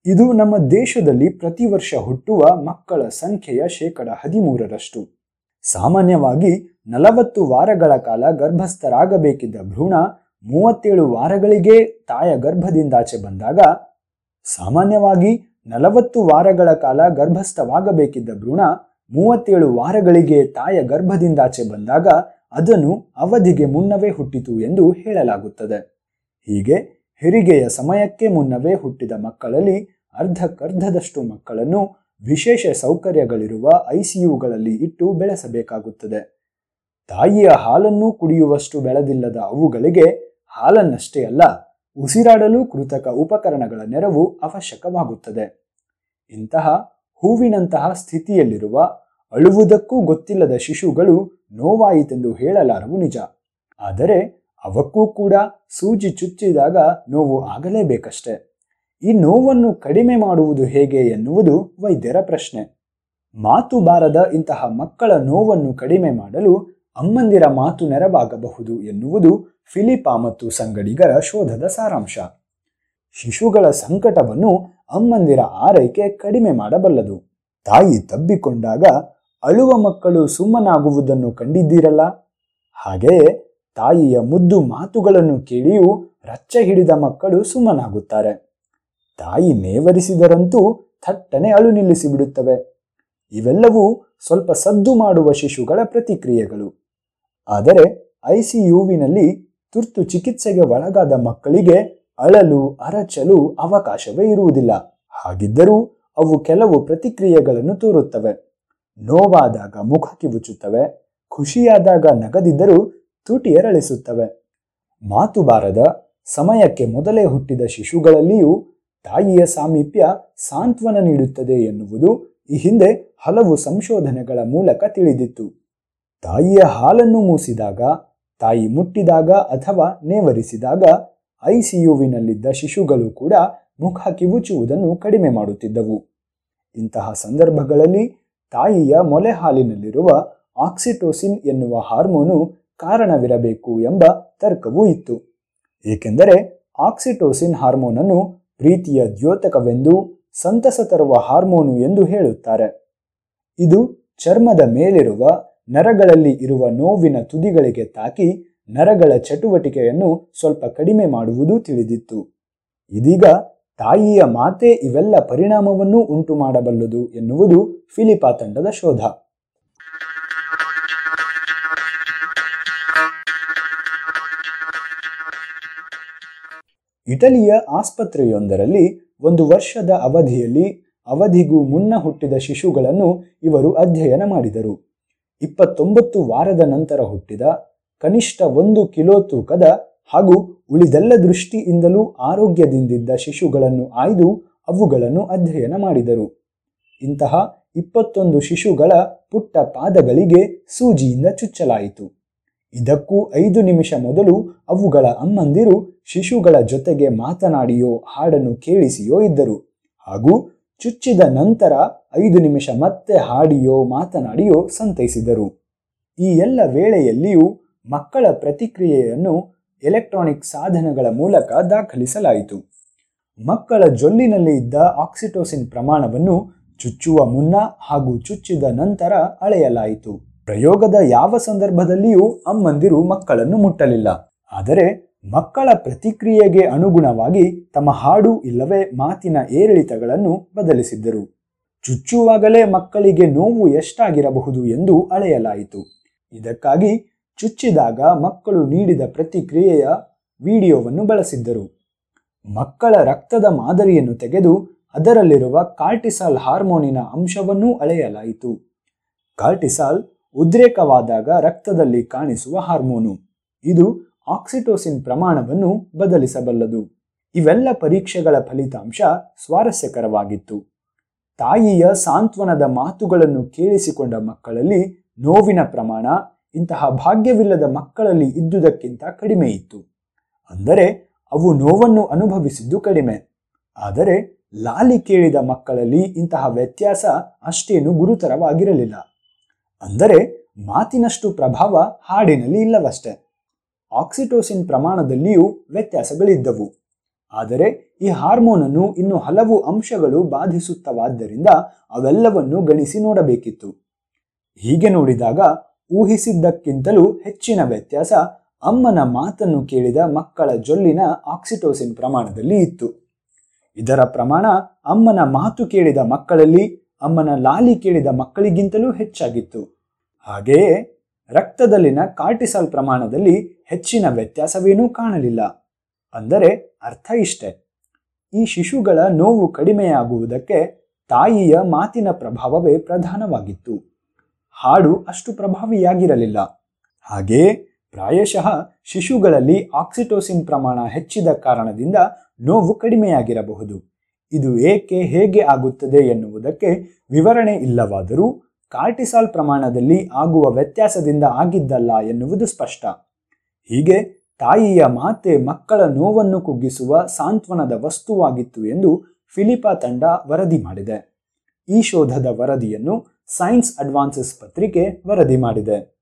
[SPEAKER 16] ಇದು ನಮ್ಮ ದೇಶದಲ್ಲಿ ಪ್ರತಿ ವರ್ಷ ಹುಟ್ಟುವ ಮಕ್ಕಳ ಸಂಖ್ಯೆಯ ಶೇಕಡ ಹದಿಮೂರರಷ್ಟು. ಸಾಮಾನ್ಯವಾಗಿ ನಲವತ್ತು ವಾರಗಳ ಕಾಲ ಗರ್ಭಸ್ಥರಾಗಬೇಕಿದ್ದ ಭ್ರೂಣ ಮೂವತ್ತೇಳು ವಾರಗಳಿಗೆ ತಾಯ ಗರ್ಭದಿಂದಾಚೆ ಬಂದಾಗ ಸಾಮಾನ್ಯವಾಗಿ ನಲವತ್ತು ವಾರಗಳ ಕಾಲ ಗರ್ಭಸ್ಥವಾಗಬೇಕಿದ್ದ ಭ್ರೂಣ ಮೂವತ್ತೇಳು ವಾರಗಳಿಗೆ ತಾಯ ಗರ್ಭದಿಂದಾಚೆ ಬಂದಾಗ ಅದನ್ನು ಅವಧಿಗೆ ಮುನ್ನವೇ ಹುಟ್ಟಿತು ಎಂದು ಹೇಳಲಾಗುತ್ತದೆ. ಹೀಗೆ ಹೆರಿಗೆಯ ಸಮಯಕ್ಕೆ ಮುನ್ನವೇ ಹುಟ್ಟಿದ ಮಕ್ಕಳಲ್ಲಿ ಅರ್ಧಕ್ಕರ್ಧದಷ್ಟು ಮಕ್ಕಳನ್ನು ವಿಶೇಷ ಸೌಕರ್ಯಗಳಿರುವ ಐಸಿಯುಗಳಲ್ಲಿ ಇಟ್ಟು ಬೆಳೆಸಬೇಕಾಗುತ್ತದೆ. ತಾಯಿಯ ಹಾಲನ್ನು ಕುಡಿಯುವಷ್ಟು ಬೆಳೆದಿಲ್ಲದ ಅವುಗಳಿಗೆ ಹಾಲನ್ನಷ್ಟೇ ಅಲ್ಲ, ಉಸಿರಾಡಲು ಕೃತಕ ಉಪಕರಣಗಳ ನೆರವು ಅವಶ್ಯಕವಾಗುತ್ತದೆ. ಇಂತಹ ಹೂವಿನಂತಹ ಸ್ಥಿತಿಯಲ್ಲಿರುವ ಅಳುವುದಕ್ಕೂ ಗೊತ್ತಿಲ್ಲದ ಶಿಶುಗಳು ನೋವಾಯಿತೆಂದು ಹೇಳಲಾರವು ನಿಜ. ಆದರೆ ಅವಕ್ಕೂ ಕೂಡ ಸೂಜಿ ಚುಚ್ಚಿದಾಗ ನೋವು ಆಗಲೇಬೇಕಷ್ಟೆ. ಈ ನೋವನ್ನು ಕಡಿಮೆ ಮಾಡುವುದು ಹೇಗೆ ಎನ್ನುವುದು ವೈದ್ಯರ ಪ್ರಶ್ನೆ. ಮಾತು ಬಾರದ ಇಂತಹ ಮಕ್ಕಳ ನೋವನ್ನು ಕಡಿಮೆ ಮಾಡಲು ಅಮ್ಮಂದಿರ ಮಾತು ನೆರವಾಗಬಹುದು ಎನ್ನುವುದು ಫಿಲಿಪಾ ಮತ್ತು ಸಂಗಡಿಗರ ಶೋಧದ ಸಾರಾಂಶ. ಶಿಶುಗಳ ಸಂಕಟವನ್ನು ಅಮ್ಮಂದಿರ ಆರೈಕೆ ಕಡಿಮೆ ಮಾಡಬಲ್ಲದು. ತಾಯಿ ತಬ್ಬಿಕೊಂಡಾಗ ಅಳುವ ಮಕ್ಕಳು ಸುಮ್ಮನಾಗುವುದನ್ನು ಕಂಡಿದ್ದೀರಲ್ಲ? ಹಾಗೆಯೇ ತಾಯಿಯ ಮುದ್ದು ಮಾತುಗಳನ್ನು ಕೇಳಿಯೂ ರಚ್ಚೆ ಹಿಡಿದ ಮಕ್ಕಳು ಸುಮ್ಮನಾಗುತ್ತಾರೆ. ತಾಯಿ ನೇವರಿಸಿದರಂತೂ ಥಟ್ಟನೆ ಅಳು ನಿಲ್ಲಿಸಿಬಿಡುತ್ತವೆ. ಇವೆಲ್ಲವೂ ಸ್ವಲ್ಪ ಸದ್ದು ಮಾಡುವ ಶಿಶುಗಳ ಪ್ರತಿಕ್ರಿಯೆಗಳು. ಆದರೆ ಐಸಿಯುವಿನಲ್ಲಿ ತುರ್ತು ಚಿಕಿತ್ಸೆಗೆ ಒಳಗಾದ ಮಕ್ಕಳಿಗೆ ಅಳಲು, ಅರಚಲು ಅವಕಾಶವೇ ಇರುವುದಿಲ್ಲ. ಹಾಗಿದ್ದರೂ ಅವು ಕೆಲವು ಪ್ರತಿಕ್ರಿಯೆಗಳನ್ನು ತೋರುತ್ತವೆ. ನೋವಾದಾಗ ಮುಖ ಕಿವುಚುತ್ತವೆ, ಖುಷಿಯಾದಾಗ ನಗದಿದ್ದರೂ ತುಟಿ ಎರಳಿಸುತ್ತವೆ. ಮಾತು ಬಾರದ ಸಮಯಕ್ಕೆ ಮೊದಲೇ ಹುಟ್ಟಿದ ಶಿಶುಗಳಲ್ಲಿಯೂ ತಾಯಿಯ ಸಾಮೀಪ್ಯ ಸಾಂತ್ವನ ನೀಡುತ್ತದೆ ಎನ್ನುವುದು ಈ ಹಿಂದೆ ಹಲವು ಸಂಶೋಧನೆಗಳ ಮೂಲಕ ತಿಳಿದಿತ್ತು. ತಾಯಿಯ ಹಾಲನ್ನು ಮೂಸಿದಾಗ ತಾಯಿ ಮುಟ್ಟಿದಾಗ ಅಥವಾ ನೇವರಿಸಿದಾಗ ಐಸಿಯುವಿನಲ್ಲಿದ್ದ ಶಿಶುಗಳು ಕೂಡ ಮುಖ ಕಿವುಚುವುದನ್ನು ಕಡಿಮೆ ಮಾಡುತ್ತಿದ್ದವು. ಇಂತಹ ಸಂದರ್ಭಗಳಲ್ಲಿ ತಾಯಿಯ ಮೊಲೆ ಹಾಲಿನಲ್ಲಿರುವ ಆಕ್ಸಿಟೋಸಿನ್ ಎನ್ನುವ ಹಾರ್ಮೋನು ಕಾರಣವಿರಬೇಕು ಎಂಬ ತರ್ಕವೂ ಇತ್ತು. ಏಕೆಂದರೆ ಆಕ್ಸಿಟೋಸಿನ್ ಹಾರ್ಮೋನ್ ಅನ್ನು ಪ್ರೀತಿಯ ದ್ಯೋತಕವೆಂದು ಸಂತಸ ತರುವ ಹಾರ್ಮೋನು ಎಂದು ಹೇಳುತ್ತಾರೆ. ಇದು ಚರ್ಮದ ಮೇಲಿರುವ ನರಗಳಲ್ಲಿ ಇರುವ ನೋವಿನ ತುದಿಗಳಿಗೆ ತಾಕಿ ನರಗಳ ಚಟುವಟಿಕೆಯನ್ನು ಸ್ವಲ್ಪ ಕಡಿಮೆ ಮಾಡುವುದು ತಿಳಿದಿತ್ತು. ಇದೀಗ ತಾಯಿಯ ಮಾತೆ ಇವೆಲ್ಲ ಪರಿಣಾಮವನ್ನೂ ಉಂಟು ಮಾಡಬಲ್ಲದು ಎನ್ನುವುದು ಫಿಲಿಪಾ ತಂಡದ ಶೋಧ. ಇಟಲಿಯ ಆಸ್ಪತ್ರೆಯೊಂದರಲ್ಲಿ ಒಂದು ವರ್ಷದ ಅವಧಿಯಲ್ಲಿ ಅವಧಿಗೂ ಮುನ್ನ ಹುಟ್ಟಿದ ಶಿಶುಗಳನ್ನು ಇವರು ಅಧ್ಯಯನ ಮಾಡಿದರು. ಇಪ್ಪತ್ತೊಂಬತ್ತು ವಾರದ ನಂತರ ಹುಟ್ಟಿದ ಕನಿಷ್ಠ ಒಂದು ಕಿಲೋ ತೂಕದ ಹಾಗೂ ಉಳಿದೆಲ್ಲ ದೃಷ್ಟಿಯಿಂದಲೂ ಆರೋಗ್ಯದಿಂದಿದ್ದ ಶಿಶುಗಳನ್ನು ಆಯ್ದು ಅವುಗಳನ್ನು ಅಧ್ಯಯನ ಮಾಡಿದರು. ಇಂತಹ ಇಪ್ಪತ್ತೊಂದು ಶಿಶುಗಳ ಪುಟ್ಟ ಪಾದಗಳಿಗೆ ಸೂಜಿಯಿಂದ ಚುಚ್ಚಲಾಯಿತು. ಇದಕ್ಕೂ ಐದು ನಿಮಿಷ ಮೊದಲು ಅವುಗಳ ಅಮ್ಮಂದಿರು ಶಿಶುಗಳ ಜೊತೆಗೆ ಮಾತನಾಡಿಯೋ ಹಾಡನ್ನು ಕೇಳಿಸಿಯೋ ಇದ್ದರು ಹಾಗೂ ಚುಚ್ಚಿದ ನಂತರ ಐದು ನಿಮಿಷ ಮತ್ತೆ ಹಾಡಿಯೋ, ಮಾತನಾಡಿಯೋ ಸಂತೈಸಿದರು. ಈ ಎಲ್ಲ ವೇಳೆಯಲ್ಲಿಯೂ ಮಕ್ಕಳ ಪ್ರತಿಕ್ರಿಯೆಯನ್ನು ಎಲೆಕ್ಟ್ರಾನಿಕ್ ಸಾಧನಗಳ ಮೂಲಕ ದಾಖಲಿಸಲಾಯಿತು. ಮಕ್ಕಳ ಜೊಲ್ಲಿನಲ್ಲಿ ಇದ್ದ ಆಕ್ಸಿಟೋಸಿನ್ ಪ್ರಮಾಣವನ್ನು ಚುಚ್ಚುವ ಮುನ್ನ ಹಾಗೂ ಚುಚ್ಚಿದ ನಂತರ ಅಳೆಯಲಾಯಿತು. ಪ್ರಯೋಗದ ಯಾವ ಸಂದರ್ಭದಲ್ಲಿಯೂ ಅಮ್ಮಂದಿರು ಮಕ್ಕಳನ್ನು ಮುಟ್ಟಲಿಲ್ಲ. ಆದರೆ ಮಕ್ಕಳ ಪ್ರತಿಕ್ರಿಯೆಗೆ ಅನುಗುಣವಾಗಿ ತಮ್ಮ ಹಾಡು ಇಲ್ಲವೇ ಮಾತಿನ ಏರಿಳಿತಗಳನ್ನು ಬದಲಿಸಿದ್ದರು. ಚುಚ್ಚುವಾಗಲೇ ಮಕ್ಕಳಿಗೆ ನೋವು ಎಷ್ಟಾಗಿರಬಹುದು ಎಂದು ಅಳೆಯಲಾಯಿತು. ಇದಕ್ಕಾಗಿ ಚುಚ್ಚಿದಾಗ ಮಕ್ಕಳು ನೀಡಿದ ಪ್ರತಿಕ್ರಿಯೆಯ ವಿಡಿಯೋವನ್ನು ಬಳಸಿದ್ದರು. ಮಕ್ಕಳ ರಕ್ತದ ಮಾದರಿಯನ್ನು ತೆಗೆದು ಅದರಲ್ಲಿರುವ ಕಾರ್ಟಿಸಾಲ್ ಹಾರ್ಮೋನಿನ ಅಂಶವನ್ನೂ ಅಳೆಯಲಾಯಿತು. ಕಾರ್ಟಿಸಾಲ್ ಉದ್ರೇಕವಾದಾಗ ರಕ್ತದಲ್ಲಿ ಕಾಣಿಸುವ ಹಾರ್ಮೋನು. ಇದು ಆಕ್ಸಿಟೋಸಿನ್ ಪ್ರಮಾಣವನ್ನು ಬದಲಿಸಬಲ್ಲದು. ಇವೆಲ್ಲ ಪರೀಕ್ಷೆಗಳ ಫಲಿತಾಂಶ ಸ್ವಾರಸ್ಯಕರವಾಗಿತ್ತು. ತಾಯಿಯ ಸಾಂತ್ವನದ ಮಾತುಗಳನ್ನು ಕೇಳಿಸಿಕೊಂಡ ಮಕ್ಕಳಲ್ಲಿ ನೋವಿನ ಪ್ರಮಾಣ ಇಂತಹ ಭಾಗ್ಯವಿಲ್ಲದ ಮಕ್ಕಳಲ್ಲಿ ಇದ್ದುದಕ್ಕಿಂತ ಕಡಿಮೆ ಇತ್ತು. ಅಂದರೆ ಅವು ನೋವನ್ನು ಅನುಭವಿಸಿದ್ದು ಕಡಿಮೆ. ಆದರೆ ಲಾಲಿ ಕೇಳಿದ ಮಕ್ಕಳಲ್ಲಿ ಇಂತಹ ವ್ಯತ್ಯಾಸ ಅಷ್ಟೇನು ಗುರುತರವಾಗಿರಲಿಲ್ಲ. ಅಂದರೆ ಮಾತಿನಷ್ಟು ಪ್ರಭಾವ ಹಾಡಿನಲ್ಲಿ ಇಲ್ಲವಷ್ಟೆ. ಆಕ್ಸಿಟೋಸಿನ್ ಪ್ರಮಾಣದಲ್ಲಿಯೂ ವ್ಯತ್ಯಾಸಗಳಿದ್ದವು. ಆದರೆ ಈ ಹಾರ್ಮೋನನ್ನು ಇನ್ನು ಹಲವು ಅಂಶಗಳು ಬಾಧಿಸುತ್ತವಾದ್ದರಿಂದ ಅವೆಲ್ಲವನ್ನು ಗಣಿಸಿ ನೋಡಬೇಕಿತ್ತು. ಹೀಗೆ ನೋಡಿದಾಗ ಊಹಿಸಿದ್ದಕ್ಕಿಂತಲೂ ಹೆಚ್ಚಿನ ವ್ಯತ್ಯಾಸ ಅಮ್ಮನ ಮಾತನ್ನು ಕೇಳಿದ ಮಕ್ಕಳ ಜೊಲ್ಲಿನ ಆಕ್ಸಿಟೋಸಿನ್ ಪ್ರಮಾಣದಲ್ಲಿ ಇತ್ತು. ಇದರ ಪ್ರಮಾಣ ಅಮ್ಮನ ಮಾತು ಕೇಳಿದ ಮಕ್ಕಳಲ್ಲಿ ಅಮ್ಮನ ಲಾಲಿ ಕೇಳಿದ ಮಕ್ಕಳಿಗಿಂತಲೂ ಹೆಚ್ಚಾಗಿತ್ತು. ಹಾಗೆಯೇ ರಕ್ತದಲ್ಲಿನ ಕಾರ್ಟಿಸಾಲ್ ಪ್ರಮಾಣದಲ್ಲಿ ಹೆಚ್ಚಿನ ವ್ಯತ್ಯಾಸವೇನೂ ಕಾಣಲಿಲ್ಲ. ಅಂದರೆ ಅರ್ಥ ಇಷ್ಟೆ. ಈ ಶಿಶುಗಳ ನೋವು ಕಡಿಮೆಯಾಗುವುದಕ್ಕೆ ತಾಯಿಯ ಮಾತಿನ ಪ್ರಭಾವವೇ ಪ್ರಧಾನವಾಗಿತ್ತು. ಹಾಡು ಅಷ್ಟು ಪ್ರಭಾವಿಯಾಗಿರಲಿಲ್ಲ. ಹಾಗೆಯೇ ಪ್ರಾಯಶಃ ಶಿಶುಗಳಲ್ಲಿ ಆಕ್ಸಿಟೋಸಿನ್ ಪ್ರಮಾಣ ಹೆಚ್ಚಿದ ಕಾರಣದಿಂದ ನೋವು ಕಡಿಮೆಯಾಗಿರಬಹುದು. ಇದು ಏಕೆ ಹೇಗೆ ಆಗುತ್ತದೆ ಎನ್ನುವುದಕ್ಕೆ ವಿವರಣೆ ಇಲ್ಲವಾದರೂ ಕಾರ್ಟಿಸಾಲ್ ಪ್ರಮಾಣದಲ್ಲಿ ಆಗುವ ವ್ಯತ್ಯಾಸದಿಂದ ಆಗಿದ್ದಲ್ಲ ಎನ್ನುವುದು ಸ್ಪಷ್ಟ. ಹೀಗೆ ತಾಯಿಯ ಮಾತೆ ಮಕ್ಕಳ ನೋವನ್ನು ಕುಗ್ಗಿಸುವ ಸಾಂತ್ವನದ ವಸ್ತುವಾಗಿತ್ತು ಎಂದು ಫಿಲಿಪಾ ತಂಡ ವರದಿ ಮಾಡಿದೆ. ಈ ಶೋಧದ ವರದಿಯನ್ನು ಸೈನ್ಸ್ ಅಡ್ವಾನ್ಸಸ್ ಪತ್ರಿಕೆ ವರದಿ ಮಾಡಿದೆ.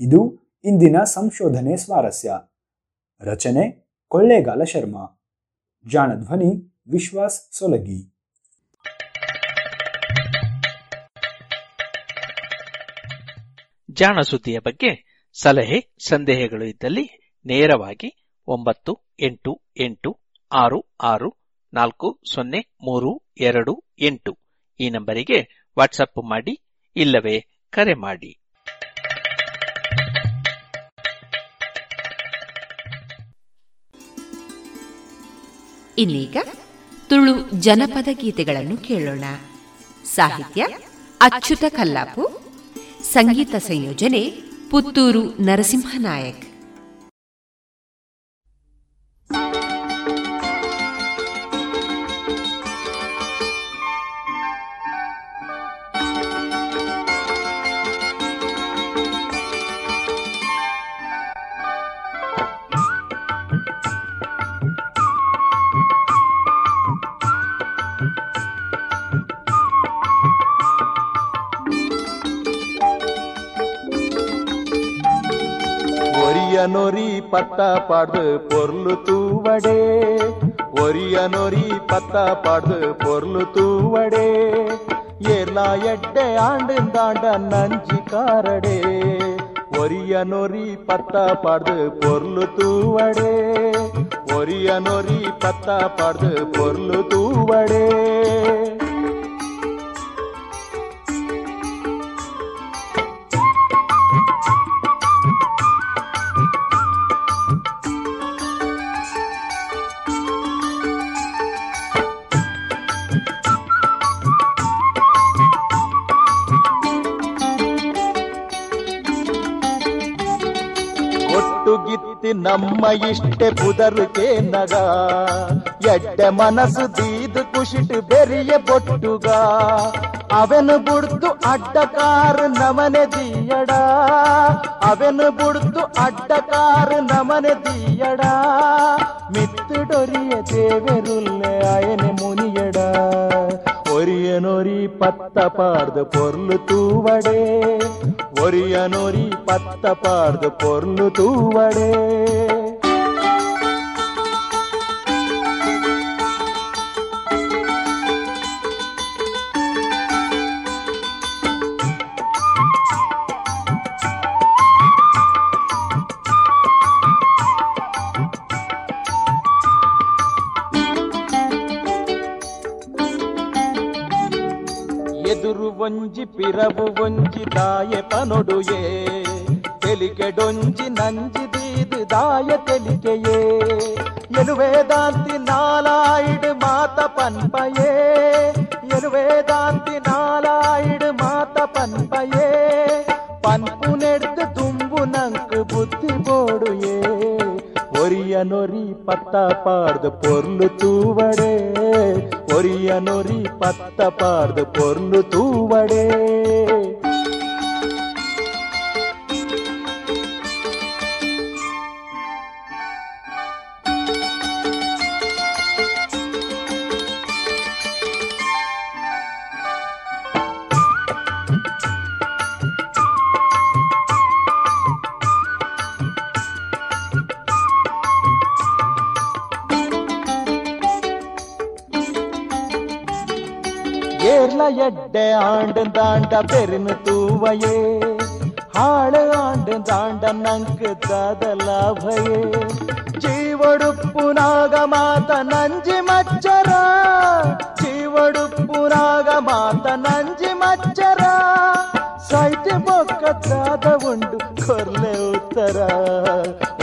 [SPEAKER 16] ಇದು ಇಂದಿನ ಸಂಶೋಧನೆ ಸ್ವಾರಸ್ಯ. ರಚನೆ ಕೊಳ್ಳೇಗಾಲ ಶರ್ಮಾ. ಜಾಣಧ್ವನಿ ವಿಶ್ವಾಸ್ ಸೊಲಗಿ.
[SPEAKER 17] ಜಾಣ ಸುದ್ದಿಯ ಬಗ್ಗೆ ಸಲಹೆ, ಸಂದೇಹಗಳು ಇದ್ದಲ್ಲಿ ನೇರವಾಗಿ ಒಂಬತ್ತು, ಎಂಟು ಎಂಟು, ಆರು ಆರು, ನಾಲ್ಕು, ಸೊನ್ನೆ, ಮೂರು, ಎರಡು, ಎಂಟು ಈ ನಂಬರಿಗೆ ವಾಟ್ಸಪ್ ಮಾಡಿ ಇಲ್ಲವೇ ಕರೆ ಮಾಡಿ.
[SPEAKER 8] ಇನ್ನೀಗ ತುಳು ಜನಪದ ಗೀತೆಗಳನ್ನು ಕೇಳೋಣ. ಸಾಹಿತ್ಯ ಅಚ್ಯುತ ಕಲ್ಲಾಪು. ಸಂಗೀತ ಸಂಯೋಜನೆ ಪುತ್ತೂರು ನರಸಿಂಹನಾಯಕ್.
[SPEAKER 18] ಒರಿಯನೊರಿ ಪತ್ತ ಪಾಡ್ದು ಪೊರ್ಲು ತೂವಡೆ ಒರಿಯನೊರಿ ಪತ್ತ ಪಾಡ್ದು ಪೊರ್ಲು ತೂವಡೆ ஏலா எட்டே ஆண்டிருந்தாண்ட நஞ்சி காரடே ஒரிய நொறி பத்தா பாடுது பொருள் தூவடே. ஒரிய நொறி பத்தா பாடுது பொருள் தூவடே. ನಮ್ಮ ಇಷ್ಟೆ ಪುದರುಕೆ ನಗ ಎಡ್ಡೆ ಮನಸ್ಸು ದೀದು ಕುಶಿಟ್ ಬೆರಿಯ ಬೊಟ್ಟುಗ ಅವನು ಬುಡ್ತು ಅಡ್ಡಕಾರ ನಮನೆ ದಿಯಡ ಅವನು ಬುಡ್ತು ಅಡ್ಡಕಾರ ನಮನೆ ದಿಯಡ മിത്തുടൊരിയ ദേവരുള്ള അയനെ മുനിയട ഒരിയനൊരി പത്ത പാർത് പൊർലു തൂവടേ ഒരിയനൊരി പത്ത പാർത് പൊർലു തൂവടേ ఎదురు వంజి పిరవు వంజి దాయ పనుడుయే. తెలికెడొంజి నంజిదీదు దాయ తెలికెయే ఎలువేదాంతి నాలాయిడు మాత పన్పయే ఎలువేదాంతి నాలాయిడు మాత పన్పయే பண்புனெடுத்து தும்பு நங்கு புத்தி போடுயே. ஒரிய நொறி பத்தா பாடுது பொருள் தூவடே. ஒரிய நொறி பத்த பாடுது பொருள் தூவடே. எட்ட ஆண்டு தாண்ட பெருன்னு தூவையே. ஆளு ஆண்டு தாண்ட நங்கு காதலாவையே ஜீவடுப்பு நாகமாத நஞ்சி மச்சரா. ஜீவடுப்பு நாகமாத நஞ்சி மச்சரா. ಸೈತೆ ಬೊಕ್ಕಾದ ಉಂಡು ಕೊರ್ಲೆ ಉತ್ತರ.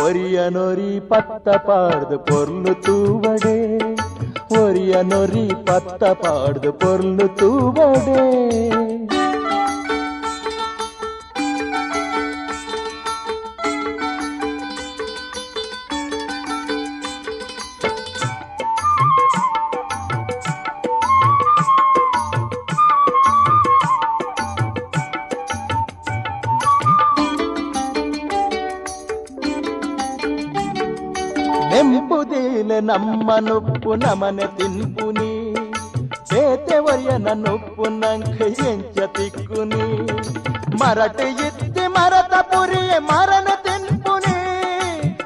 [SPEAKER 18] ಒರಿಯ ನೊರಿ ಪತ್ತ ಪಾಡ್ದು ಪೊರ್ಲು ತೂವಡೆ. ಒರಿಯ ನೊರಿ ಪತ್ತ ಪಾಡ್ದು ಪೊರ್ಲು ತೂವಡೆ. ಮೇಲೆ ನಮ್ಮ ನೊಪ್ಪು ನಮನೆ ತಿನ್ಪು ನೀ. ಸೇತೆ ಒಯ್ಯ ನನ್ನ ಉಪ್ಪು ನಂಕೆಂಚ ತಿಕ್ಕು ನೀ. ಮರಟ ಇತ್ತಿ ಮರದ ಪುರಿಯ ಮರನ ತಿನ್ಪು ನೀ.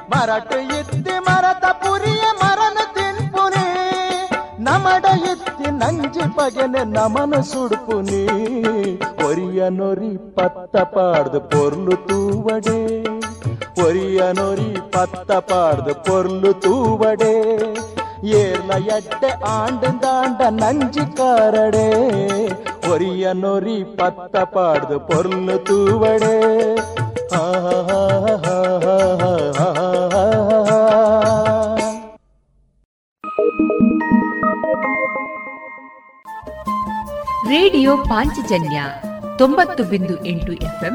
[SPEAKER 18] ಮರಟ ಇತ್ತಿ ಮರದ ಪುರಿಯ ಮರನ ತಿನ್ಪು ನಮನ ಸುಡುಪು ನೀ. ಒರಿಯ ನೊರಿ ಪತ್ತ பொரியனொரி பத்த பாடுது பொருள் தூவடே ஏர்ல எட்ட ஆண்டு தாண்ட நஞ்சிக்காரடே பொரிய நொறி பத்த பாடுது பொருள் தூவடே ஆஹா
[SPEAKER 8] ರೇಡಿಯೋ ಪಾಂಚಜನ್ಯ ತೊಂಬತ್ತು ಬಿಂದು ಎಂಟು ಎಫ್ಎಂ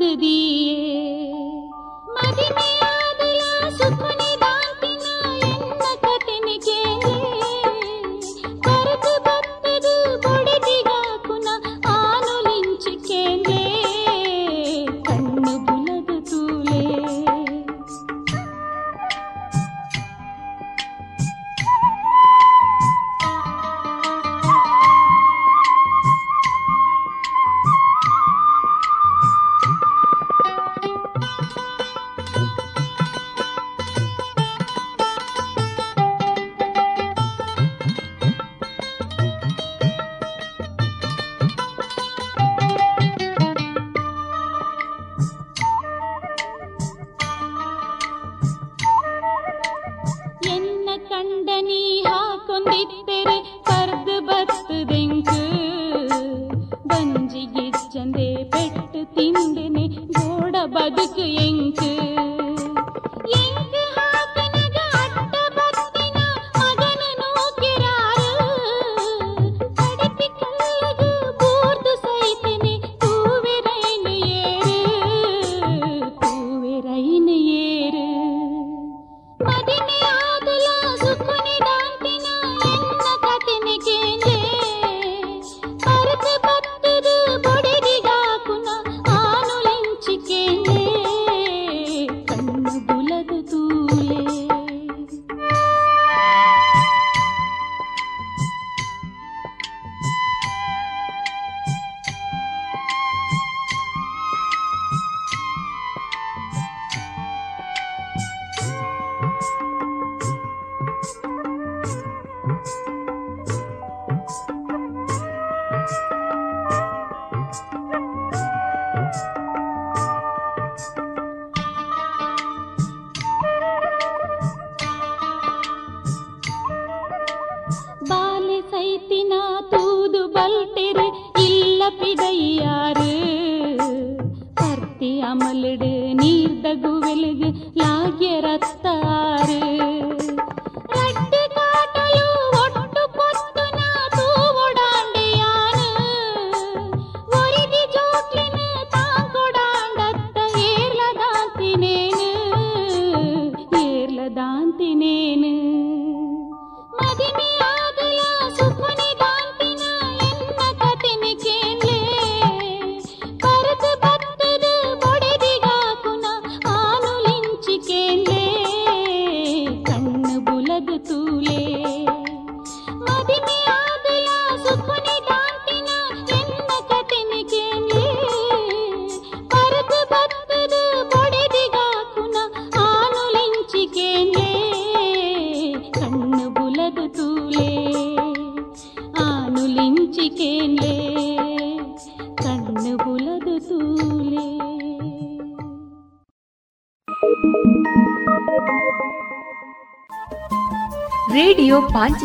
[SPEAKER 19] आनन्द दिये मदिमयादया
[SPEAKER 8] सुखनि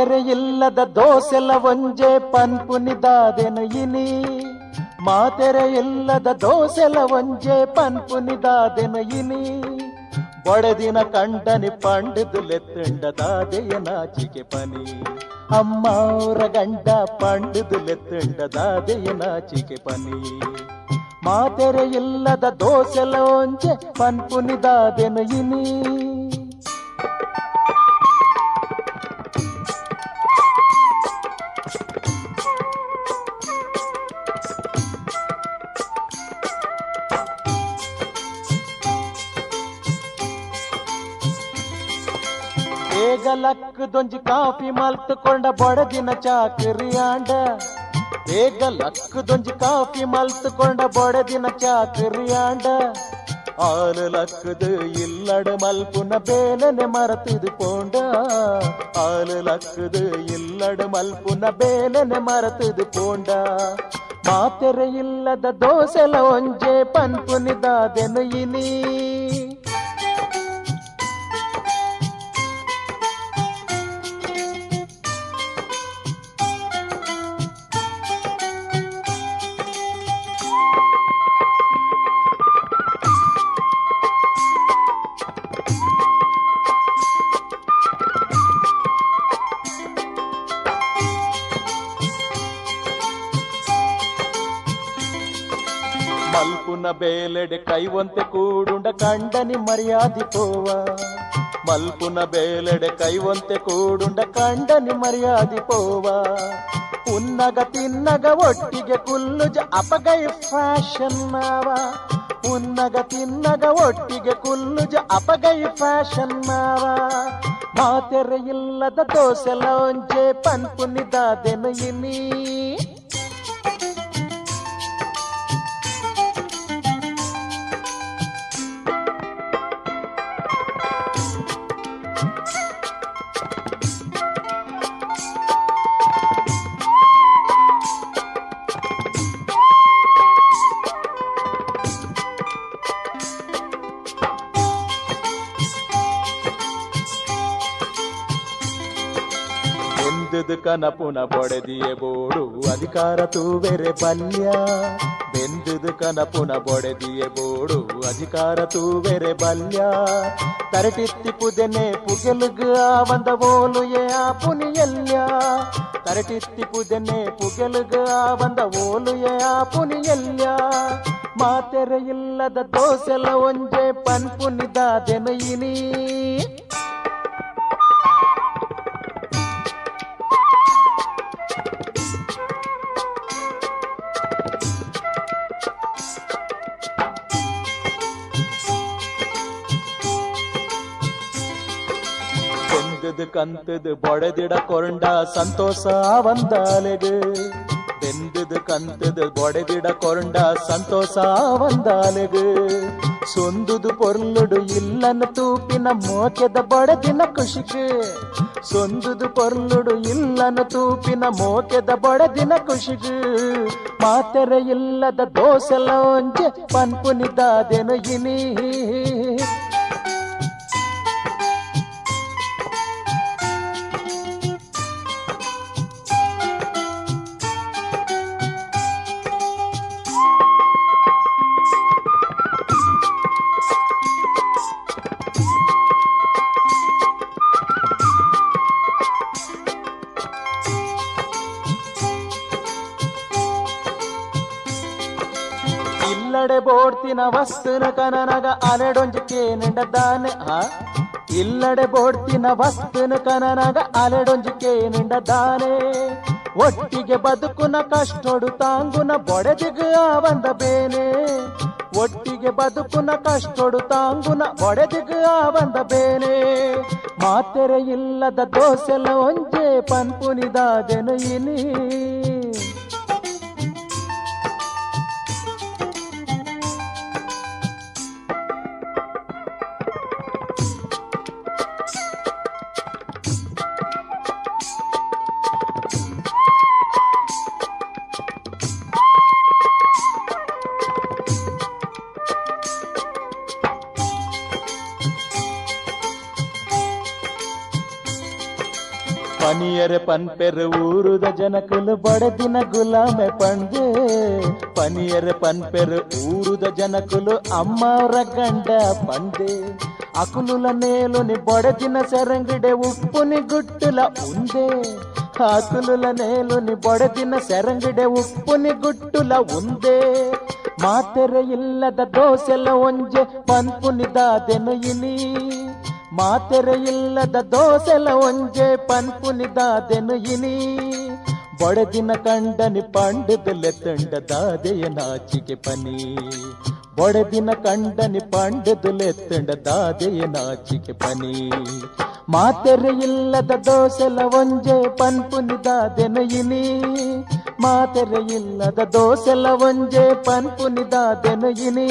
[SPEAKER 18] ಮಾತೆರೆ ಇಲ್ಲದ ದೋಸೆಲ ಒಂಜೆ ಪನ್ಪುನಿದಾದೆನು ಇನಿ. ಮಾತೆರೆ ಇಲ್ಲದ ದೋಸೆಲ ಒಂಜೆ ಪನ್ಪುನಿದಾದೆನು ಇನಿ. ಬೊಡೆದಿನ ಕಂಡನಿ ಪಂಡದುಲೆತ್ತುಂಡದಾದೆಯ ನಾಚಿಕೆ ಪನಿ. ಅಮ್ಮ ಅವರ ಗಂಡ ಪಂಡದುಲೆತ್ತುಂಡದಾದೆಯ ನಾಚಿಕೆ ಪನಿ. ಮಾತೆರೆ ಇಲ್ಲದ ದೋಸೆಲ ಒಂಜೆ ಪನ್ಪುನಿದಾದೆನು ಇನಿ. ಬೇಗ ಲಕ್ಕದೊಂಜಿ ಕಾಫಿ ಮಲ್ತುಕೊಂಡ ಬೊಡದಿನ ಚಾಕರಿ ಆಂಡ. ಬೇಗ ಲಕ್ಕದೊಂಜಿ ಕಾಫಿ ಮಲ್ತುಕೊಂಡ ಬೊಡದಿನ ಚಾಕರಿ ಆಂಡ. ಆಲು ಲಕ್ಕದು ಇಲ್ಲಡು ಮಲ್ಪುನ ಬೇಲನೆ ಮರತಿದು ಪೋಂಡ ಆಲು ಲಕ್ಕದು ಇಲ್ಲಡು ಮಲ್ಪುನ ಬೇಲನೆ ಮರತಿದು ಪೋಂಡ ಮಾತೆರೆ ಇಲ್ಲದ ದೋಸೆಲ ಒಂಜೆ ಪನ್ಪುನಿದಾದೆನು ಇನಿ. ಬೇಲೆಡೆ ಕೈವಂತೆ ಕೂಡುಂಡ ಕಂಡನಿ ಮರ್ಯಾದಿ ಪೋವ ಮಲ್ಪುನ ಬೇಲೆಡೆ ಕೈವಂತೆ ಕೂಡುಂಡ ಕಂಡನಿ ಮರ್ಯಾದಿ ಪೋವ ಉನ್ನಗ ತಿನ್ನಗ ಒಟ್ಟಿಗೆ ಕುಲ್ಲುಜ ಅಪಗೈ ಫ್ಯಾಷನ್ ನಾವ. ಉನ್ನಗ ತಿನ್ನಗ ಒಟ್ಟಿಗೆ ಕುಲ್ಲುಜ ಅಪಗೈ ಫ್ಯಾಷನ್ ಮಾವ ಮಾತೆರೆ ಇಲ್ಲದ ದೋಸೆ ಲೋಂಜೆ ಪನ್ಪುನಿದಾದೆನು ಇನಿ. ಕನಪುನ ಬೊಡೆದಿಯೆ ಬೋಡು. ಅಧಿಕಾರ ತೂವೆರೆ ಬಲ್ಯ. ಬೆಂದದು ಕನಪುನ ಬೊಡೆದಿಯೆ ಬೋಡು. ಅಧಿಕಾರ ತೂವೆರೆ ಬಲ್ಯ. ತರಟಿತ್ತಿ ಪುದೆನೆ ಪುಗೆಲುಗ ಓಲು ಎ ಆ ಪುನಿಯಲ್ಯ. ತರಟಿತ್ತಿ ಪುದೆನೆ ಪುಗೆಲುಗ ಓಲು ಎ ಆ ಪುನಿಯಲ್ಯ. ಮಾತೆರೆ ಇಲ್ಲದ ದೋಸೆಲ ಒಂಜೆ ಪನ್ಪುನಿದಾದೆನು ಇನಿ ಬೆಂದದು ಕಂತದು ಬೊಡೆದಿಡ ಕೊರಂಡ ಸಂತೋಷ ವಂದಾಲೆಗು ಬೆಂದದು ಕಂತದು ಬೊಡೆದಿಡ ಕೊರಂಡ ಸಂತೋಷ ವಂದಾಲೆಗು ಸೊಂದುದು ಪೊರ್ಲುಡು ಇಲ್ಲನ್ನು ತೂಪಿನ ಮೋಕೆದ ಬೊಡೆದಿನ ಖುಷಿಗೆ ಸೊಂದುದು ಪೊರ್ಲುಡು ಇಲ್ಲನ್ನು ತೂಪಿನ ಮೋಕೆದ ಬೊಡೆದಿನ ಖುಷಿಗೆ ಮಾತೆರೆ ಇಲ್ಲದ ದೋಸೆಲ ಒಂಜೆ ಪನ್ಪುನಿದಾದೆನು ಇನಿ ಬೋಡ್ತಿನ ವಸ್ತುನ ಕನನಗ ಅಲೆಡೊಂಜಿ ಕೇನೆಂಡ ದಾನೆ ಆ? ಇಲ್ಲಡೆ ಬೋಡ್ತಿನ ವಸ್ತುನ ಕನನಗ ಅಲೆಡೊಂಜು ನಿಂಡದಾನೆ ಒಟ್ಟಿಗೆ ಬದುಕುನ ಕಷ್ಟೊಡು ತಾಂಗುನ ಬೊಡೆದಿಗ ಬಂದ ಬೇನೆ. ಒಟ್ಟಿಗೆ ಬದುಕುನ ಕಷ್ಟೊಡು ತಾಂಗುನ ಬೊಡೆದಿಗ ಬಂದ ಬೇನೆ. ಮಾತೆರೆ ಇಲ್ಲದ ದೋಸೆಲ್ಲ ಒಂಜೆ ಪನ್ಪುನಿದಾದೆನು ಇನಿ ಪನಿಯರೆ ಪನ್ಪೆರೆ ಊರುದ ಜನಕುಲು ಬಡದಿನ ಗುಲಾಮೆ ಪಂಡೆ ಪನಿಯರೆ ಪನ್ಪೆರೆ ಊರುದ ಜನಕುಲು ಅಮ್ಮವರ ಗಂಡ ಪಂಡೆ ಅಕುಲುಲ ನೇಲುನಿ ಬಡದಿನ ಸೆರಂಗಿಡೆ ಉಪ್ಪುನಿ ಗುಟ್ಟುಲ ಉಂದೆ ಆಕುಲುಲ ನೇಲುನಿ ಬಡದಿನ ಸೆರಂಗಿಡೆ ಉಪ್ಪುನಿ ಗುಟ್ಟುಲ ಉಂದೆ ಮಾತೆರೆ ಇಲ್ಲದ ದೋಸೆಲ ಒಂಜೆ ಪನ್ಪುನಿದಾದೆನು ಇನಿ ಮಾತೆರೆ ಇಲ್ಲದ ದೋಸೆಲ ಒಂಜೆ ಪನ್ಪುನಿದಾದೆನು ಇನಿ. ಬೊಡದಿನ ಕಂಡನಿ ಪಂಡದಲೆ ತಂಡದಾದೆಯ ನಾಚಿಗೆ ಪನಿ. ಬೊಡದಿನ ಕಂಡನಿ ಪಂಡದಲೆ ತಂಡದಾದೆಯ ನಾಚಿಕೆ ಪನಿ. ಮಾತೆರೆ ಇಲ್ಲದ ದೋಸೆಲ ಒಂಜೆ ಪನ್ಪುನಿದಾದೆನು ಇನಿ. ಮಾತೆರೆ ಇಲ್ಲದ ದೋಸೆಲ ಒಂಜೆ ಪನ್ಪುನಿದಾದೆನು ಇನಿ.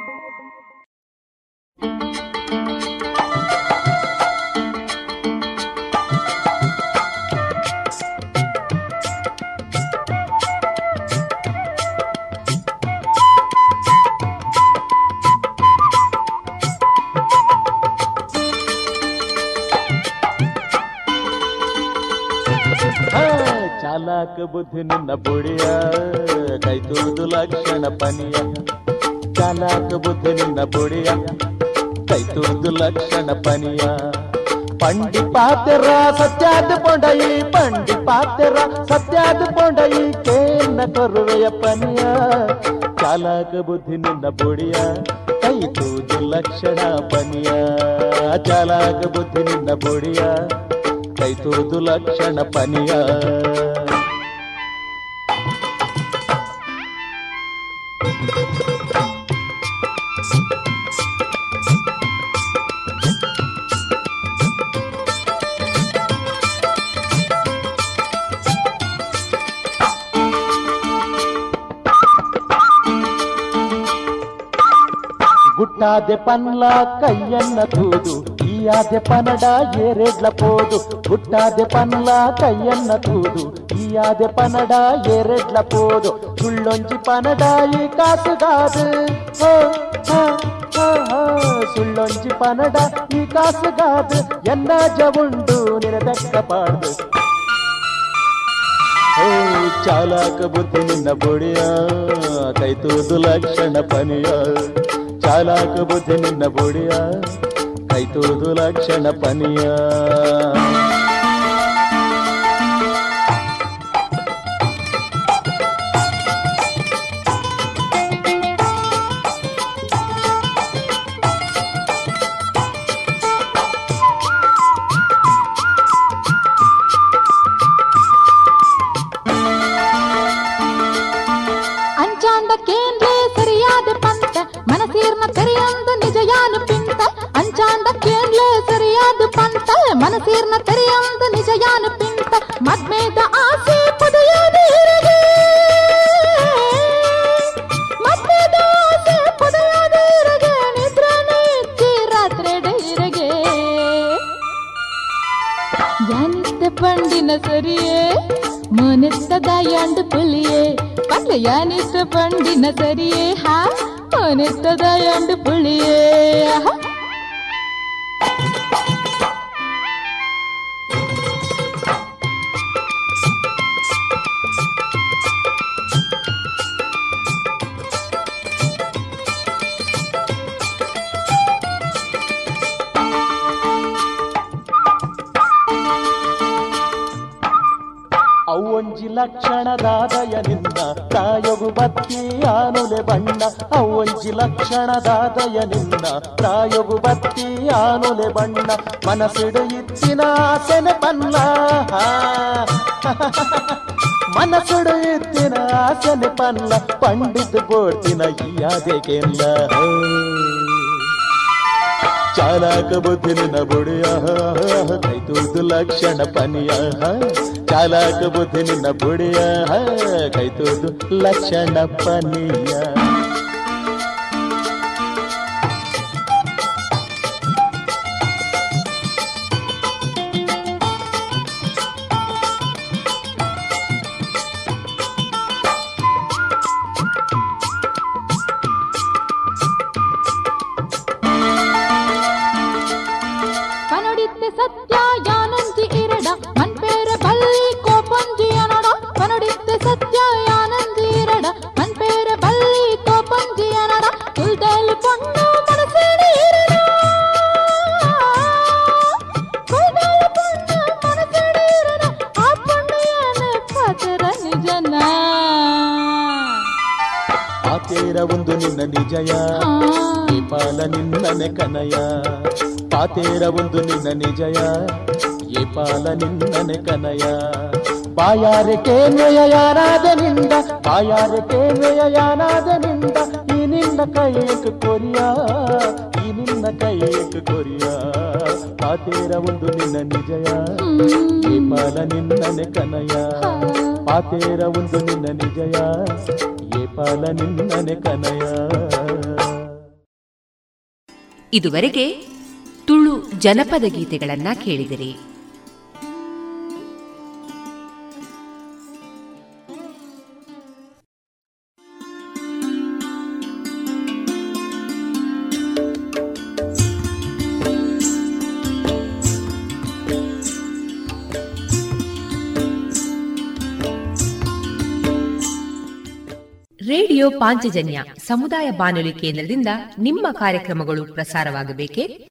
[SPEAKER 18] ಚಾಲಾಕ ಬುದ್ಧಿ ನಿನ್ನ ಬುಡಿಯ ಕೈತೂದು ಲಕ್ಷಣ ಪನಿಯ. ಚಾಲಾಕ ಬುದ್ಧಿ ನಿನ್ನ ಬುಡಿಯ ಕೈತೂದು ಲಕ್ಷಣ ಪನಿಯ. ಪಂಡಿ ಪಾತೆರ ಸತ್ಯಾದ ಪೊಂಡಯಿ ಪಂಡಿ ಪಾತೆರ ಸತ್ಯಾದ ಪೊಂಡಯಿ ಕೇನ ಕೊರುವೆಯ ಪನಿಯ. ಚಾಲಾಕ ಬುದ್ಧಿ ನಿನ್ನ ಬುಡಿಯ ಕೈತೂದು ಲಕ್ಷಣ ಪನಿಯ. ಚಾಲಾಕ ಬುದ್ಧಿ ನಿನ್ನ ಬುಡಿಯ ಕೈತೂದು ಲಕ್ಷಣ ಪನಿಯ. ಗುಟ್ಟಾದೆ ಪನ್ಲ ಕೈಯನ್ನ ತೂದು ಈಯಾದೆ ಪನಡ ಏರೆಡ್ಲ ಪೋದು ಗುಟ್ಟಾದೆ ಪನ್ಲ ಕೈಯನ್ನ ತೂದು ಈಯಾದೆ ಪನಡ ಏರೆಡ್ಲ ಪೋದು ಸುಳ್ಳೊಂಜಿ ಪನಡ ಈ ಕಾಸುಗಾದು ಹೋ, ಹೋ, ಹೋ, ಹೋ. ಸುಳ್ಳೊಂಜಿ ಪನಡ ಈ ಕಾಸುಗಾದು ಎನ್ನ ಜವುಂಡು ನಿನದಕ್ಕ ಪಾಡ್ದು ಓ ಚಾಲಾಕ ಬುದ್ಧಿ ನಿನ್ನ ಬುಡಿಯ ಕೈತೂದು ಲಕ್ಷಣ ಪನಿಯ ಚಾಲಾಕ ಬುದ್ಧಿ ನಿನ್ನ ಬುಡಿಯ ಕೈತೂದು ಲಕ್ಷಣ ಪನಿಯ.
[SPEAKER 19] ಪಂತ ತೆರೆಯಾದ ನಿಜಯಾನ ಪಿಂತ ಮದ್ಮೇದ ಆಸೆ ಪುದೆಯಾದ ಇರಗೆ ಮದ್ಮೇದ ಆಸೆ ಪುದೆಯಾದ ಇರಗೆ ನಿದ್ರನೆ ಇಚ್ಚಿ ರಾತ್ರೆಡ ಇರಗೆ ಯಾನಿತ್ತ ಪಂಡಿನ
[SPEAKER 18] ಲಕ್ಷಣದಾದಯ ನಿನ್ನ ಪ್ರಾಯವು ಬತ್ತಿ ಬಣ್ಣ, ಮನಸ್ಸಿಡು ಇತ್ತಿನ ಆಸೆನೆ ಪನ್ನ ಮನಸ್ಸುಡು ಇತ್ತಿನ ಆಸೆನೆ ಪನ್ನ ಪಂಡಿತ್ ಬೋಡ್ತಿನ ಯಾದೆಗೆಲ್ಲ ಚಾಲಾಕ ಬುದ್ಧಿನ ಬುಡಿಯ ಕೈತೂದು ಲಕ್ಷಣ ಪನಿಯ ಚಾಲಾಕ ಬುದ್ಧಿನ ಬುಡಿಯ ಕೈತೂದು ಲಕ್ಷಣ ಪನಿಯ. ಪಾತೇರ ಒಂದು ನಿನ್ನ ನಿಜಯ ಏಪಾಲ ನಿನ್ನನೆ ಕನಯ ಬಾಯಾರಕೆ ಕೇನ್ವಯ ಯಾನಾದ ನಿಂದ ಬಾಯಾರೆ ಕೇನ್ವಯ ಯಾನಾದ ನಿಂದ ಈ ನಿನ್ನ ಕೈಯಕ್ಕೆ ಕೊರಿಯ, ಈ ನಿನ್ನ ಕೈಯಕ್ಕೆ ಕೊರಿಯ. ಪಾತೇರ ಒಂದು ನಿನ್ನ ನಿಜಯ ಏಪಾಲ ನಿನ್ನನೆ ಕನಯ ಪಾತೇರ ಒಂದು ನಿನ್ನ ನಿಜಯ ಏಪಾಲ ನಿನ್ನನೆ ಕನಯ
[SPEAKER 8] ಇದುವರೆಗೆ ಜನಪದ ಗೀತೆಗಳನ್ನ ಕೇಳಿದಿರಿ. ರೇಡಿಯೋ ಪಾಂಚಜನ್ಯ ಸಮುದಾಯ ಬಾನುಲಿ ಕೇಂದ್ರದಿಂದ ನಿಮ್ಮ ಕಾರ್ಯಕ್ರಮಗಳು ಪ್ರಸಾರವಾಗಬೇಕೆ?